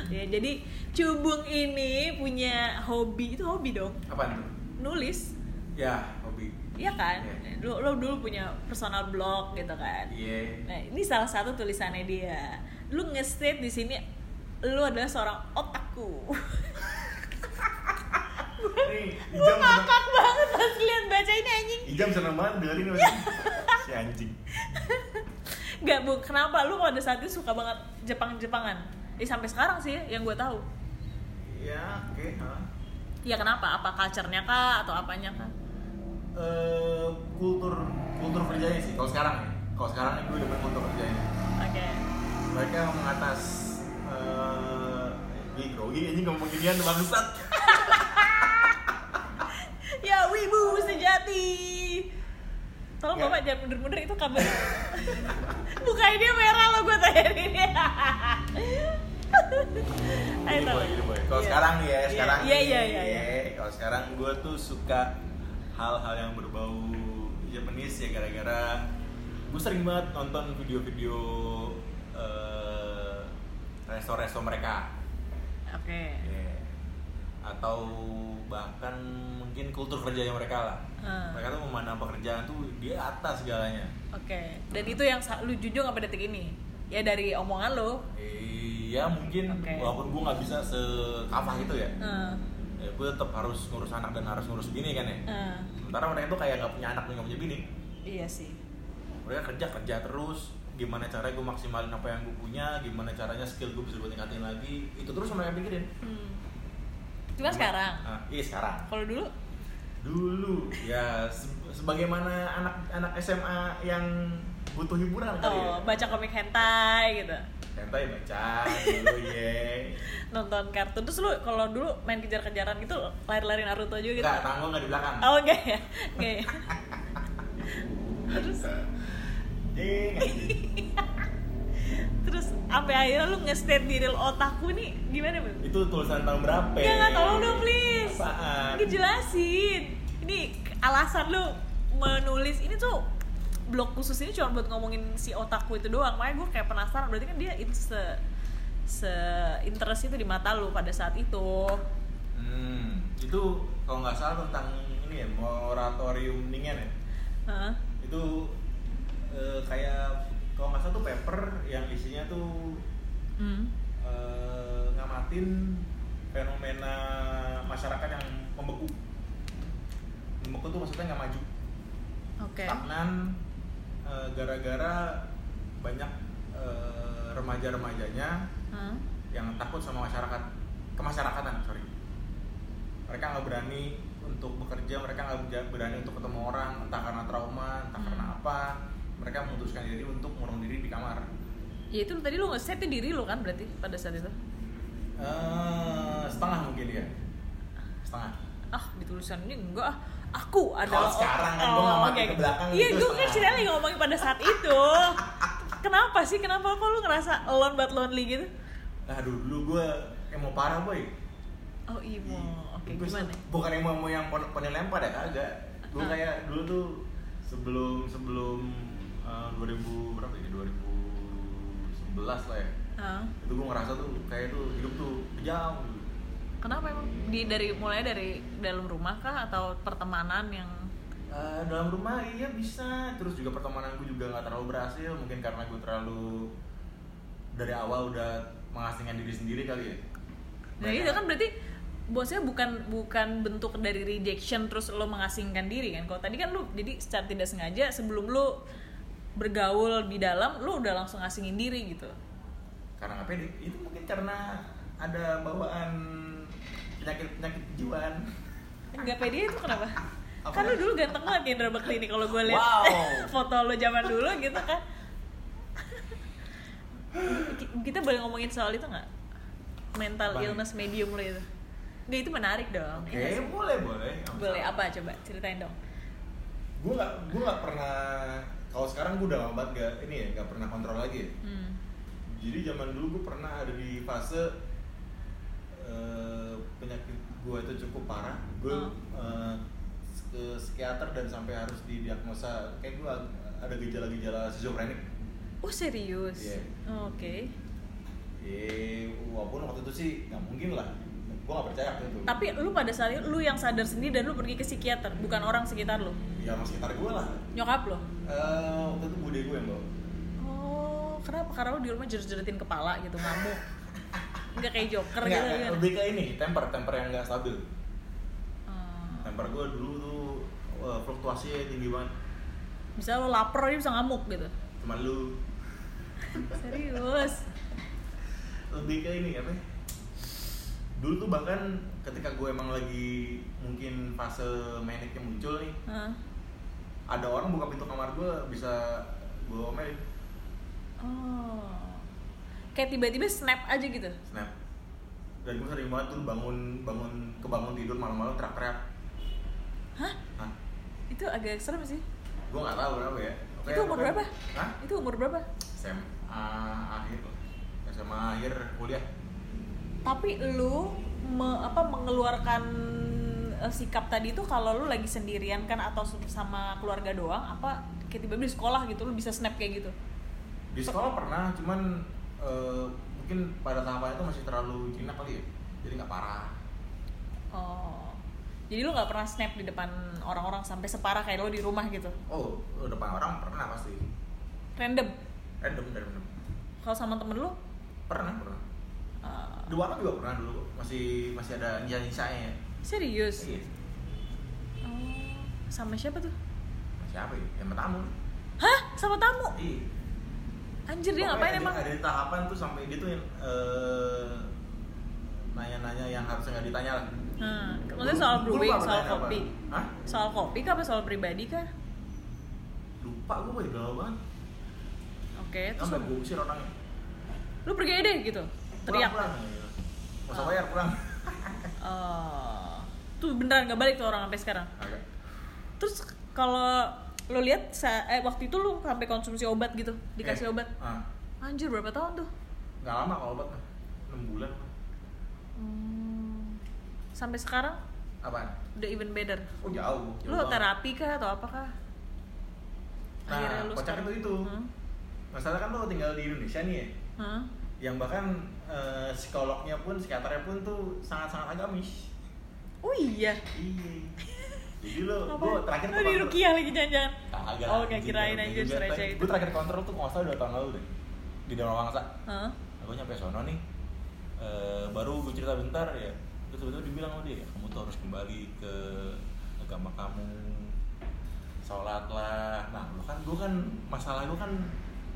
B: Ya, jadi Cubung ini punya hobi itu hobi dong.
C: apaan tuh
B: Nulis.
C: ya hobi
B: Iya kan?
C: Iya.
B: Lu, lu dulu punya personal blog gitu kan.
C: iya
B: Nah, ini salah satu tulisannya dia. Lu nge-state di sini lu adalah seorang otaku.
C: nih
B: Gue ngakak banget pas lihat baca ini anjing.
C: Ijam seneng banget dengerin pasti. si anjing
B: Gak bu, kenapa lu pada saat itu suka banget Jepang-Jepangan? Eh sampai sekarang sih yang gue tahu.
C: ya oke ha.
B: Ya kenapa? Apa culture-nya kah atau apanya kah?
C: Eh, kultur kultur kerjanya sih kalau sekarang ya kalau sekarang ini gue demen kultur kerjanya
B: Oke.
C: Mereka mengatas eh Ih, grogi ini ngomong ginian bangsat
B: Ya wibu sejati. Tolong
C: Nggak.
B: bapak jangan mundur-mundur itu kabar. Buka ini merah lo gue tanya ini. Ayo
C: boy. Kalau
B: Iya.
C: sekarang nih ya,
B: Iya,
C: sekarang
B: Iya iya iya. iya.
C: Kalau sekarang gue tuh suka hal-hal yang berbau Japanese ya gara-gara gue sering banget nonton video-video eh, resto-resto mereka.
B: Oke.
C: Iya. Atau bahkan mungkin kultur kerjanya mereka lah.
B: Hmm.
C: Mereka tuh memandang pekerjaan tuh di atas segalanya.
B: Oke. Dan itu yang lu junjung sampai detik ini. Ya dari omongan lo.
C: Iya mungkin
B: Oke.
C: walaupun gue nggak bisa sekafah itu ya.
B: Hmm.
C: ya gue tetap harus ngurus anak dan harus ngurus bini kan ya
B: Hmm.
C: sementara mereka tuh kayak nggak punya anak dan nggak punya bini
B: Iya sih.
C: mereka kerja kerja terus gimana caranya gue maksimalin apa yang gue punya gimana caranya skill gue bisa gue tingkatin lagi itu terus yang mereka pikirin
B: Hmm. Cuma sekarang.
C: nah, iya sekarang
B: Kalau dulu
C: dulu ya se- sebagaimana anak-anak SMA yang butuh hiburan kali ya
B: oh, baca komik hentai gitu.
C: hentai baca dulu ye
B: Nonton kartun. Terus lu kalau dulu main kejar-kejaran gitu lari-lari Naruto juga gitu.
C: nggak tangan nggak di belakang
B: Oh enggak ya? Enggak ya? Terus
C: Jing, anjing.
B: terus sampai akhirnya lu nge-state di real otakku nih gimana, Bang?
C: itu tulisan tahun berapa
B: Ya nggak tolong dong please.
C: Apaan?
B: Ini jelasin. Ini alasan lu menulis ini tuh blog khusus ini cuma buat ngomongin si otakku itu doang. Makanya gue kayak penasaran berarti kan dia itu se se interest itu di mata lu pada saat itu.
C: Hmm, itu kalau nggak salah tentang ini ya moratorium dingin ya.
B: Hah?
C: Itu eh, kayak kalau nggak salah tuh paper yang isinya tuh
B: Hmm.
C: eh, ngamatin fenomena masyarakat yang membeku. Membeku tuh maksudnya nggak maju,
B: Oke.
C: stagnan eh, gara-gara banyak eh, remaja-remajanya
B: Hah?
C: yang takut sama masyarakat kemasyarakatan sorry mereka nggak berani untuk bekerja mereka nggak berani untuk ketemu orang entah karena trauma entah
B: Hmm.
C: karena apa mereka memutuskan diri untuk mengurung diri di kamar
B: Ya itu tadi lu nge-set diri lu kan berarti pada saat itu.
C: Eh, setengah mungkin ya setengah
B: Ah, di tulisannya enggak ah. Aku adalah
C: Kalau sekarang kan gua ngamati
B: oke.
C: ke belakang
B: Iya,
C: gitu
B: gue kan cerita lagi ngomongin pada saat itu. Kenapa sih? Kenapa kok lu ngerasa alone but lonely gitu?
C: nah dulu dulu gue emo parah boy
B: Oh, imo. Oke,
C: Gua
B: gimana?
C: bukan emo emo yang pon- penilaian pada kagak gue
B: Ah.
C: kayak dulu tuh sebelum sebelum eh, 2000 berapa ya 2011 lah ya
B: Hah?
C: itu gue ngerasa tuh kayak tuh hidup tuh jauh
B: Kenapa emang? Di dari mulai dari dalam rumah kah atau pertemanan yang
C: Eh, dalam rumah iya bisa terus juga pertemanan gue juga nggak terlalu berhasil mungkin karena gue terlalu dari awal udah mengasingkan diri sendiri kali ya
B: Nah, itu kan berarti bosnya bukan bukan bentuk dari rejection terus lo mengasingkan diri kan. Kalau tadi kan lu jadi secara tidak sengaja sebelum lu bergaul di dalam lu udah langsung ngasingin diri gitu.
C: karena pede itu mungkin karena ada bawaan penyakit penyakit kejiwaan
B: Enggak pede itu kenapa?
C: Apa?
B: Kan lu dulu ganteng banget Indra Bekti ini kalau gue lihat
C: Wow.
B: foto lu zaman dulu gitu kan. Ki- Kita boleh ngomongin soal itu nggak? Mental
C: Bang.
B: illness medium lo itu. Nggak itu menarik dong.
C: oke
B: Iya nggak sih?
C: boleh boleh
B: Boleh apa coba ceritain dong.
C: gue nggak gue nggak pernah kalau sekarang gue udah lama banget gak ini ya nggak pernah kontrol lagi ya.
B: Hmm.
C: jadi zaman dulu gue pernah ada di fase eh, penyakit gue itu cukup parah gue
B: Oh.
C: eh, ke psikiater dan sampai harus didiagnosa kayak gue ada gejala-gejala schizofrenik
B: Oh serius?
C: Iya.
B: Oh, Oke.
C: eh walaupun waktu itu sih nggak mungkin lah gue nggak percaya waktu itu
B: Tapi lu pada saat itu lu yang sadar sendiri dan lu pergi ke psikiater, bukan orang sekitar lu.
C: ya sama sekitar gue lah
B: Nyokap lo.
C: Eh, waktu itu bude gue yang bawa
B: Oh, kenapa? Karena lu di rumah jerit-jeritin kepala gitu, ngamuk. Enggak kayak joker
C: Nggak,
B: gitu kan.
C: lebih ke ini temper temper yang nggak stabil
B: Hmm.
C: temper gue dulu tuh wah, fluktuasinya tinggi banget
B: Bisa lo lapar aja bisa ngamuk gitu.
C: cuma lu
B: Serius.
C: lebih ke ini apa ya? Dulu tuh bahkan ketika gue emang lagi mungkin fase maniknya muncul nih
B: Hah?
C: ada orang buka pintu kamar gue bisa gue omelin
B: Oh. Kayak tiba-tiba snap aja gitu.
C: snap dan gue sering banget tuh bangun bangun kebangun tidur malam-malam teriak-teriak
B: Hah?
C: Hah?
B: Itu agak serem sih.
C: gue nggak tahu berapa ya Oke,
B: Itu umur berapa?
C: Hah?
B: Itu umur berapa?
C: SMA akhir SMA akhir kuliah
B: Tapi lu me- apa mengeluarkan eh, sikap tadi itu kalau lu lagi sendirian kan atau sama keluarga doang apa kayak tiba-tiba di sekolah gitu lu bisa snap kayak gitu.
C: di sekolah pernah cuman eh, mungkin pada tahapan itu masih terlalu jinak kali ya jadi nggak parah
B: Oh. Jadi lu nggak pernah snap di depan orang-orang sampai separah kayak lu di rumah gitu.
C: oh depan orang pernah pasti
B: Random.
C: random random
B: Kalau sama temen lu
C: pernah pernah
B: eh,
C: di warung juga pernah dulu masih masih ada nyisa nyisanya
B: serius.
C: iya
B: Oh. Sama siapa tuh?
C: siapa ya yang tamu
B: Hah? Sama tamu?
C: iya
B: Anjir dia
C: Pokoknya
B: ngapain
C: ada,
B: emang?
C: ada di tahapan tuh sampai dia tuh eh, nanya-nanya yang harusnya nggak ditanya lah
B: Hmm. Maksudnya soal brewing, soal kopi.
C: Hah?
B: Soal kopi kah apa soal pribadi kah?
C: lupa gue udah lama banget
B: Oke, terus
C: sampai gue usir orangnya
B: lu pergi aja deh gitu. Teriak.
C: pulang, pulang. Nggak
B: Oh.
C: bayar pulang
B: Oh. Tuh beneran gak balik tuh orang sampai sekarang.
C: Agak.
B: Terus kalau lo lihat eh, waktu itu lu sampai konsumsi obat gitu, dikasih
C: Eh,
B: obat.
C: ah.
B: Anjir berapa tahun tuh?
C: nggak lama kalau obat mah 6 bulan
B: Hmm. Sampai sekarang
C: apaan?
B: udah even better.
C: oh jauh, jauh
B: Lu
C: banget.
B: terapi kah atau apakah?
C: nah kocak itu itu
B: Hmm?
C: masalah kan lo tinggal di Indonesia nih ya
B: Hah?
C: Yang bahkan eh, psikolognya pun psikiaternya pun tuh sangat-sangat agamis
B: oh iya
C: iya jadi lo gue terakhir
B: oh, di Rukiah lagi jangan-jangan
C: Kagak.
B: Oh, kayak kirain aja receh itu.
C: Gue terakhir kontrol tuh nggak salah dua tahun lalu deh di Danau Wangsa.
B: Hah?
C: Aku nyampe sono nih, eh, baru gue cerita bentar ya. Terus tiba-tiba dibilang sama dia, kamu tuh harus kembali ke agama kamu, sholat lah. Nah, lu kan gue kan masalah gue kan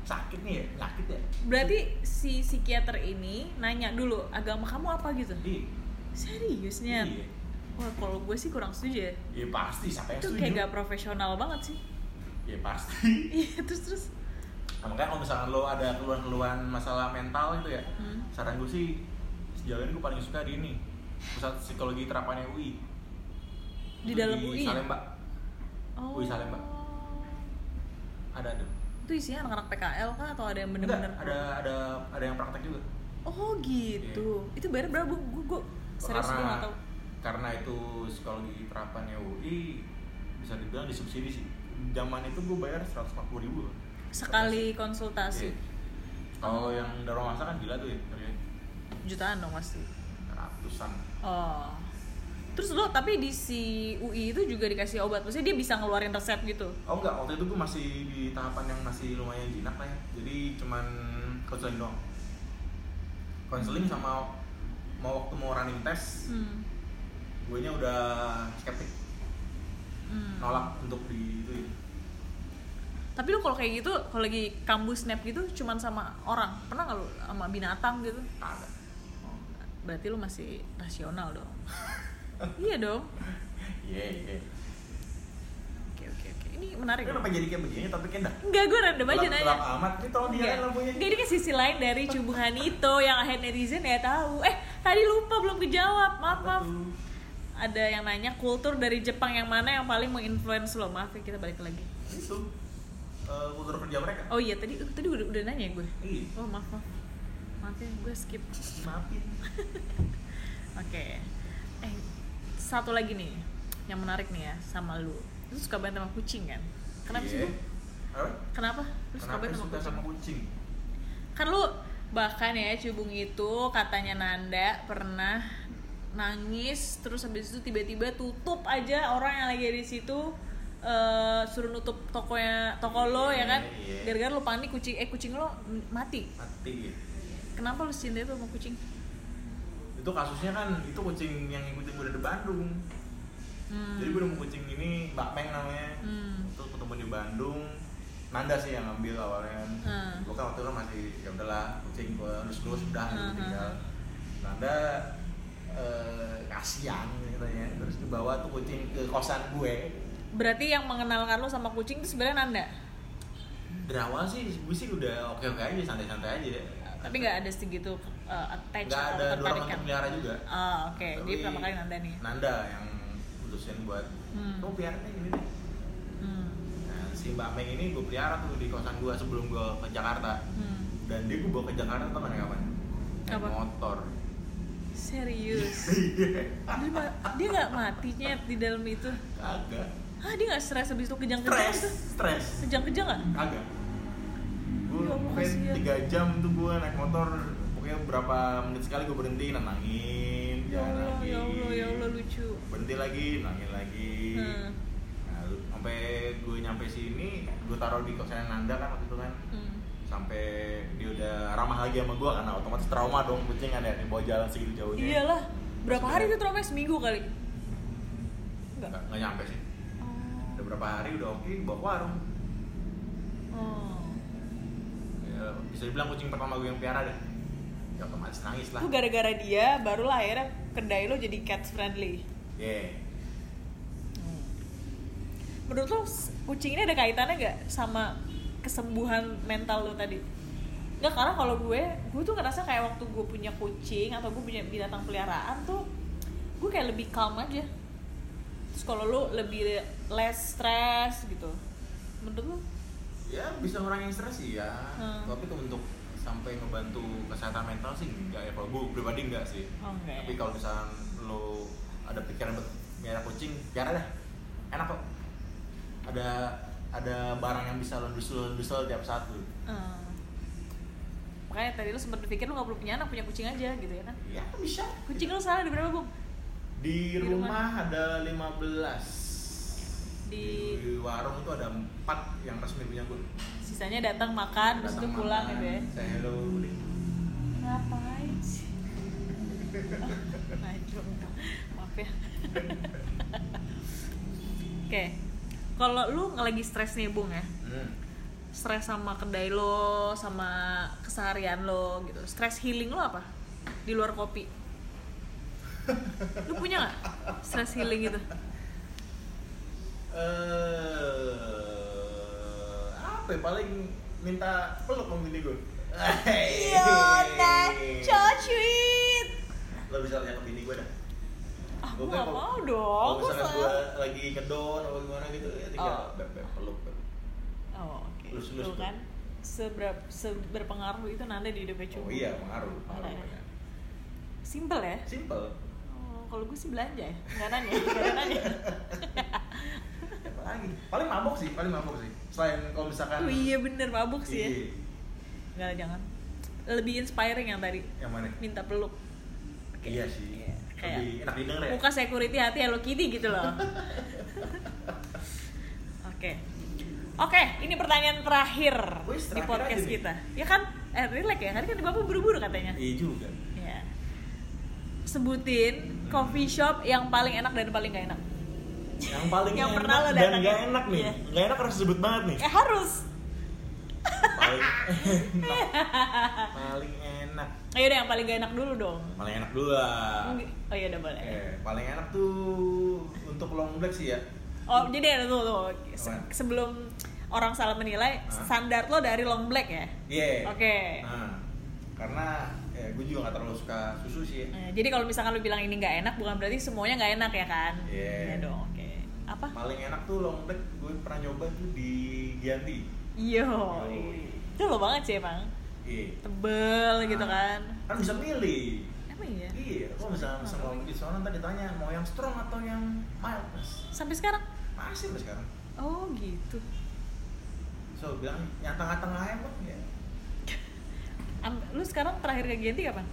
C: sakit nih ya, sakit ya.
B: berarti si psikiater ini nanya dulu agama kamu apa gitu
C: Iya.
B: seriusnya
C: Iya.
B: wah kalau gue sih kurang setuju ya
C: Iya pasti, siapa yang
B: itu
C: setuju?
B: kayak gak profesional banget sih
C: Iya pasti.
B: iya terus terus
C: Nah, makanya kalau misalkan lo ada keluhan-keluhan masalah mental itu ya,
B: Hmm.
C: saran gue sih sejauh ini gue paling suka di ini pusat psikologi terapannya UI
B: Di dalam UI ya?
C: Salemba
B: oh
C: Wih, Salemba. ada ada
B: itu isinya anak-anak PKL kah atau ada yang
C: Enggak,
B: bener-bener
C: ada ada ada yang praktek juga.
B: Oh gitu. Itu bayar berapa? Gue gue serius gue
C: karena
B: gak tau
C: karena itu psikologi terapannya UI bisa dibilang disubsidi sih. Zaman itu gue bayar 140 ribu
B: sekali konsultasi?
C: Iya. kalau yang Darul Masa kan gila tuh ya
B: jutaan dong pasti.
C: Ratusan.
B: Oh terus lo tapi di si UI itu juga dikasih obat maksudnya dia bisa ngeluarin resep gitu?
C: Oh enggak, waktu itu gue masih di tahapan yang masih lumayan jinak lah ya. Jadi cuman konseling doang. Konseling sama mau waktu mau running test
B: hmm.
C: Gue nya udah skeptik,
B: Hmm.
C: nolak untuk di itu
B: tapi lo kalau kayak gitu kalau lagi kambuh snap gitu cuman sama orang pernah nggak lo sama binatang gitu?
C: Ada
B: oh, berarti lo masih rasional dong iya dong
C: Iya, iya
B: oke oke oke ini menarik
C: kenapa jadi kayak begini tapi dah
B: Enggak, gue random aja nanya
C: gelap amat, ini tolong dinyalain lampunya
B: Enggak, ini kan sisi lain dari Cubuhan itu yang akhir netizen ya tahu. Eh, tadi lupa belum kejawab. Maaf, maaf. Ada yang nanya kultur dari Jepang yang mana yang paling menginfluence lo? Maaf ya, kita balik lagi.
C: Itu eh, kultur kerja mereka
B: Oh iya, tadi tadi udah, udah nanya gue.
C: Iya,
B: Oh, maaf, maaf. Maaf ya, gue skip.
C: maafin
B: Oke. Satu lagi nih yang menarik nih ya sama lu. Lu suka banget sama kucing kan? Kenapa sih?
C: Iya.
B: Bu?
C: Apa?
B: Kenapa? Lu suka
C: Kenapa
B: banget sama kucing?
C: sama kucing?
B: kan lu bahkan ya cubung itu katanya Nanda pernah nangis terus habis itu tiba-tiba tutup aja orang yang lagi di situ eh, suruh nutup tokonya toko lo ya kan
C: Iya.
B: gara-gara lo panik kucing eh kucing lo mati
C: Mati
B: kenapa lu cinta itu sama kucing
C: Itu kasusnya kan, itu kucing yang ngikutin gue dari Bandung.
B: Hmm.
C: Jadi gue nemu kucing ini, Mbak Meng namanya.
B: Hmm.
C: Terus ketemu di Bandung. Nanda sih yang ngambil awalnya.
B: Hmm.
C: Gue kan waktu itu masih, ya udahlah kucing gue lulus-lulus udah
B: Hmm,
C: gitu tinggal.
B: Hmm.
C: Nanda eh, kasihan katanya. Terus dibawa tuh kucing ke kosan gue.
B: Berarti yang mengenalkan lo sama kucing itu sebenarnya Nanda?
C: Dari awal sih, gue sih udah oke-oke aja, santai-santai aja. deh
B: tapi nggak ada segitu uh, attach
C: Nggak ada
B: ketertarikan
C: untuk pelihara juga
B: ah oke jadi
C: Tapi
B: pertama kali Nanda nih
C: Nanda yang putusin buat
B: Hmm.
C: Kamu pelihara nih, gini deh
B: hmm.
C: Nah, si Mbak Meng ini gue pelihara tuh di kosan gue sebelum gue ke Jakarta
B: Hmm.
C: dan dia gue bawa ke Jakarta tuh kan kapan?
B: Apa?
C: motor.
B: Serius? dia, ma- dia nggak mati nyet di dalam itu?
C: Kagak.
B: Ah dia nggak stres habis itu kejang-kejang
C: Stres,
B: itu?
C: stres.
B: Kejang-kejang nggak?
C: Kagak.
B: Ya
C: pokoknya tiga jam tuh gue naik motor. Pokoknya berapa menit sekali gue berhenti nenangin,
B: Ya Allah,
C: lagi.
B: ya Allah, ya Allah lucu.
C: Berhenti lagi, nangin lagi.
B: Hmm.
C: Nah, sampai gue nyampe sini, gue taruh di kosan Nanda kan waktu itu kan.
B: Hmm.
C: Sampai dia udah ramah lagi sama gue karena otomatis trauma dong kucing kan ya dibawa jalan segitu jauhnya.
B: Iyalah. Berapa hari itu trauma? Seminggu kali? Enggak.
C: Nggak, nggak nyampe sih. Udah berapa hari udah oke bawa warung.
B: Oh.
C: Ya, bisa dibilang kucing pertama gue yang piara deh. Ya otomatis nangis lah.
B: Itu gara-gara dia barulah akhirnya kedai lo jadi cat friendly.
C: Yeah.
B: Menurut lo kucing ini ada kaitannya gak sama kesembuhan mental lo tadi? Nggak, karena kalau gue, gue tuh ngerasa kayak waktu gue punya kucing atau gue punya binatang peliharaan tuh gue kayak lebih calm aja. Terus kalau lo lebih less stress gitu. Menurut lo?
C: Ya bisa ngurangin stres sih ya.
B: Hmm.
C: Tapi untuk sampai ngebantu kesehatan mental sih enggak ya. Kalau gue pribadi enggak sih.
B: Oh, enggak
C: Tapi
B: ya?
C: kalau misalnya lo ada pikiran buat piara kucing, piara dah. Enak kok. Ada ada barang yang bisa lo dusel-dusel tiap saat tuh.
B: Hmm. Makanya tadi lo sempat berpikir lo gak perlu punya anak, punya kucing aja gitu ya kan?
C: Ya bisa.
B: Kucing lo salah di berapa, Bung?
C: Di
B: Di
C: rumah ada 15
B: Di-
C: Di warung itu ada 4 yang resmi punya gue
B: sisanya datang makan terus itu pulang gitu ya
C: Say hello udah.
B: ngapain sih? Oh, najong maaf ya. Oke kalau lu lagi stres nih bung ya?
C: Hmm.
B: stres sama kedai lo sama keseharian lo gitu. Stress healing lo apa? Di luar kopi. Lu punya nggak? Stress healing gitu
C: Eh, apa ya? Paling minta peluk sama bini gue
B: Yona cocuit
C: lo bisa lihat ke bini gue dah.
B: Ah gue
C: kan
B: gak
C: kalau-
B: mau
C: kalau
B: dong
C: misalkan
B: selalu-
C: gue lagi ngedon atau gimana gitu ya tinggal
B: Oh.
C: beb beb peluk beb.
B: oh oke.
C: Lus-lus
B: Tuh
C: tuh.
B: kan seberapa seberpengaruh itu nanti di hidupnya
C: oh
B: cowok
C: iya pengaruh pengaruh
B: ya.
C: banyak.
B: simple ya?
C: Simple.
B: Oh, kalau gue sih belanja ya nggak nanya nggak nanya
C: lagi. Paling mabok sih paling mabok sih. Selain kalau misalkan
B: oh iya bener mabuk sih ya.
C: Iya.
B: nggak jangan. Lebih inspiring yang tadi.
C: Yang mana?
B: Minta peluk.
C: Iya sih.
B: Iya, kayak
C: lebih enak didengar ya.
B: muka security hati Hello Kitty gitu loh. Oke. Oke ini pertanyaan terakhir di
C: terakhir
B: podcast
C: aja nih.
B: kita. Ya kan? Eh relax ya. Tadi kan bapak buru-buru katanya.
C: Iya juga.
B: Ya sebutin coffee shop yang paling enak dan paling gak enak
C: yang paling
B: Yang
C: enak
B: pernah lo
C: dan gak enak nih.
B: Iya.
C: gak enak harus disebut banget nih.
B: Eh harus.
C: Paling enak. Paling enak.
B: Ayo deh yang paling gak enak dulu dong.
C: Paling enak dulu lah.
B: Oh iya udah boleh.
C: Eh, paling enak tuh untuk long black sih ya.
B: Oh jadi ada tuh tuh. Se- sebelum orang salah menilai
C: Hah?
B: standar lo dari long black ya?
C: Iya.
B: Oke.
C: nah, karena ya, gue juga gak terlalu suka susu sih. Ya.
B: Jadi kalau misalkan lu bilang ini nggak enak bukan berarti semuanya nggak enak ya kan?
C: Iya.
B: Iya dong apa?
C: Paling enak tuh long black gue pernah nyoba tuh di Gianti. Yoi.
B: itu lo banget sih emang.
C: Iya.
B: Tebel gitu
C: Nah,
B: kan.
C: Kan bisa milih.
B: Emang iya?
C: Iya
B: Oh.
C: mau di sana tadi ditanya mau yang strong atau yang mild mas?
B: Sampai sekarang?
C: Masih sampai sekarang.
B: Oh gitu.
C: So bilang yang tengah-tengah kok ya.
B: Lu sekarang terakhir ke Genti kapan?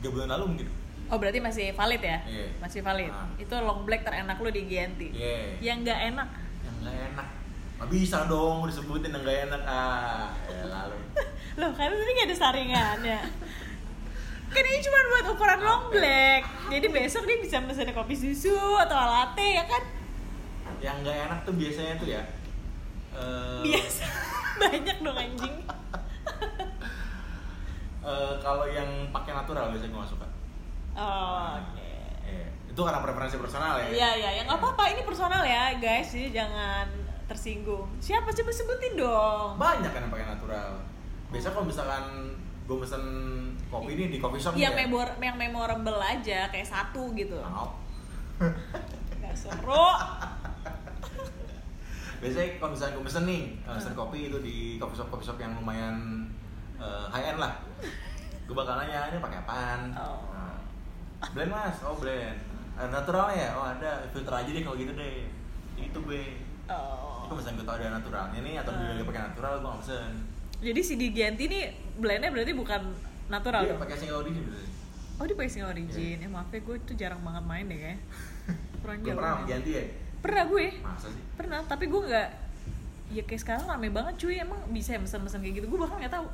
C: Tiga bulan lalu mungkin
B: oh berarti masih valid ya?
C: Iya.
B: masih valid.
C: Ah.
B: itu long black terenak lu di Genti
C: iya.
B: Yang nggak enak?
C: Yang nggak enak. Nggak bisa dong disebutin yang nggak enak. Ah ya lalu.
B: Loh kan ini nggak ada saringannya. Kan ini cuma buat ukuran long black. Jadi besok dia bisa pesan kopi susu atau latte ya kan?
C: Yang nggak enak tuh biasanya tuh ya eh,
B: biasa. Banyak dong anjing.
C: Eh, kalau yang pakai natural biasanya gue nggak suka
B: oh, oke
C: Iya. itu karena preferensi personal ya
B: Iya iya, yang nggak apa-apa ini personal ya guys, jadi jangan tersinggung. Siapa coba sebutin dong?
C: banyak kan yang pakai natural biasa kalau misalkan gue pesen kopi ini di coffee shop
B: Yang
C: nih ya
B: memor yang memorable aja kayak satu gitu.
C: Mau.
B: Gak seru.
C: biasanya kalau misalnya gue pesen nih eh, pesen kopi itu di coffee shop coffee shop yang lumayan eh, high end lah gue bakal nanya ini pakai apaan
B: Oh.
C: Blend mas oh blend ada naturalnya ya oh ada filter aja deh kalau gitu deh itu gue
B: Oh.
C: kalau misalnya gue tau ada naturalnya nih atau
B: Hmm.
C: dia pakai natural gue nggak pesen
B: Jadi si Digianti ini blendnya berarti bukan natural
C: iya
B: dong?
C: pakai single origin biasanya
B: Oh dia pakai single origin. Ya maaf ya gue tuh jarang banget main deh kayak. Kurang jauh.
C: pernah
B: main.
C: ganti ya
B: Pernah gue.
C: masa sih
B: Pernah, tapi gue nggak ya kayak sekarang rame banget cuy emang bisa ya mesen-mesen kayak gitu gue bahkan nggak tahu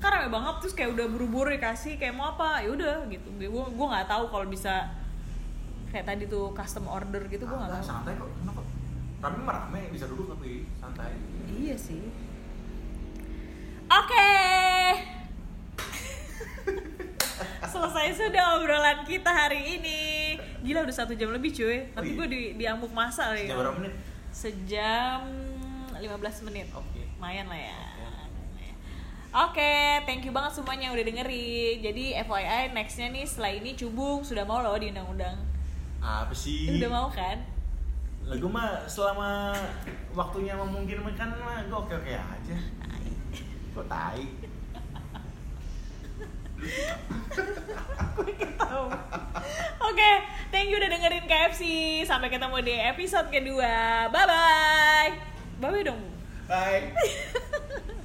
B: kan rame banget terus kayak udah buru-buru dikasih kayak mau apa ya udah gitu. Gue gue nggak tahu kalau bisa kayak tadi tuh custom order gitu gue nggak tahu.
C: santai kok enak kok rame mah rame bisa duduk tapi santai.
B: Iya sih. Oke. Selesai sudah obrolan kita hari ini. Gila udah satu jam lebih cuy. Tapi gue di diamuk masa
C: Sejam
B: ya.
C: berapa menit?
B: Sejam 15 menit.
C: Oke.
B: lumayan lah ya Oke, thank you banget semuanya yang udah dengerin. Jadi FYI nextnya nih setelah ini Cubung sudah mau loh di undang-undang.
C: apa sih
B: Udah mau kan?
C: lagu mah selama waktunya memungkinkan mah gue oke oke aja kok tai
B: Tahu. Oke, thank you udah dengerin KFC. Sampai ketemu di episode kedua. Bye bye. Bye bye dong.
C: bye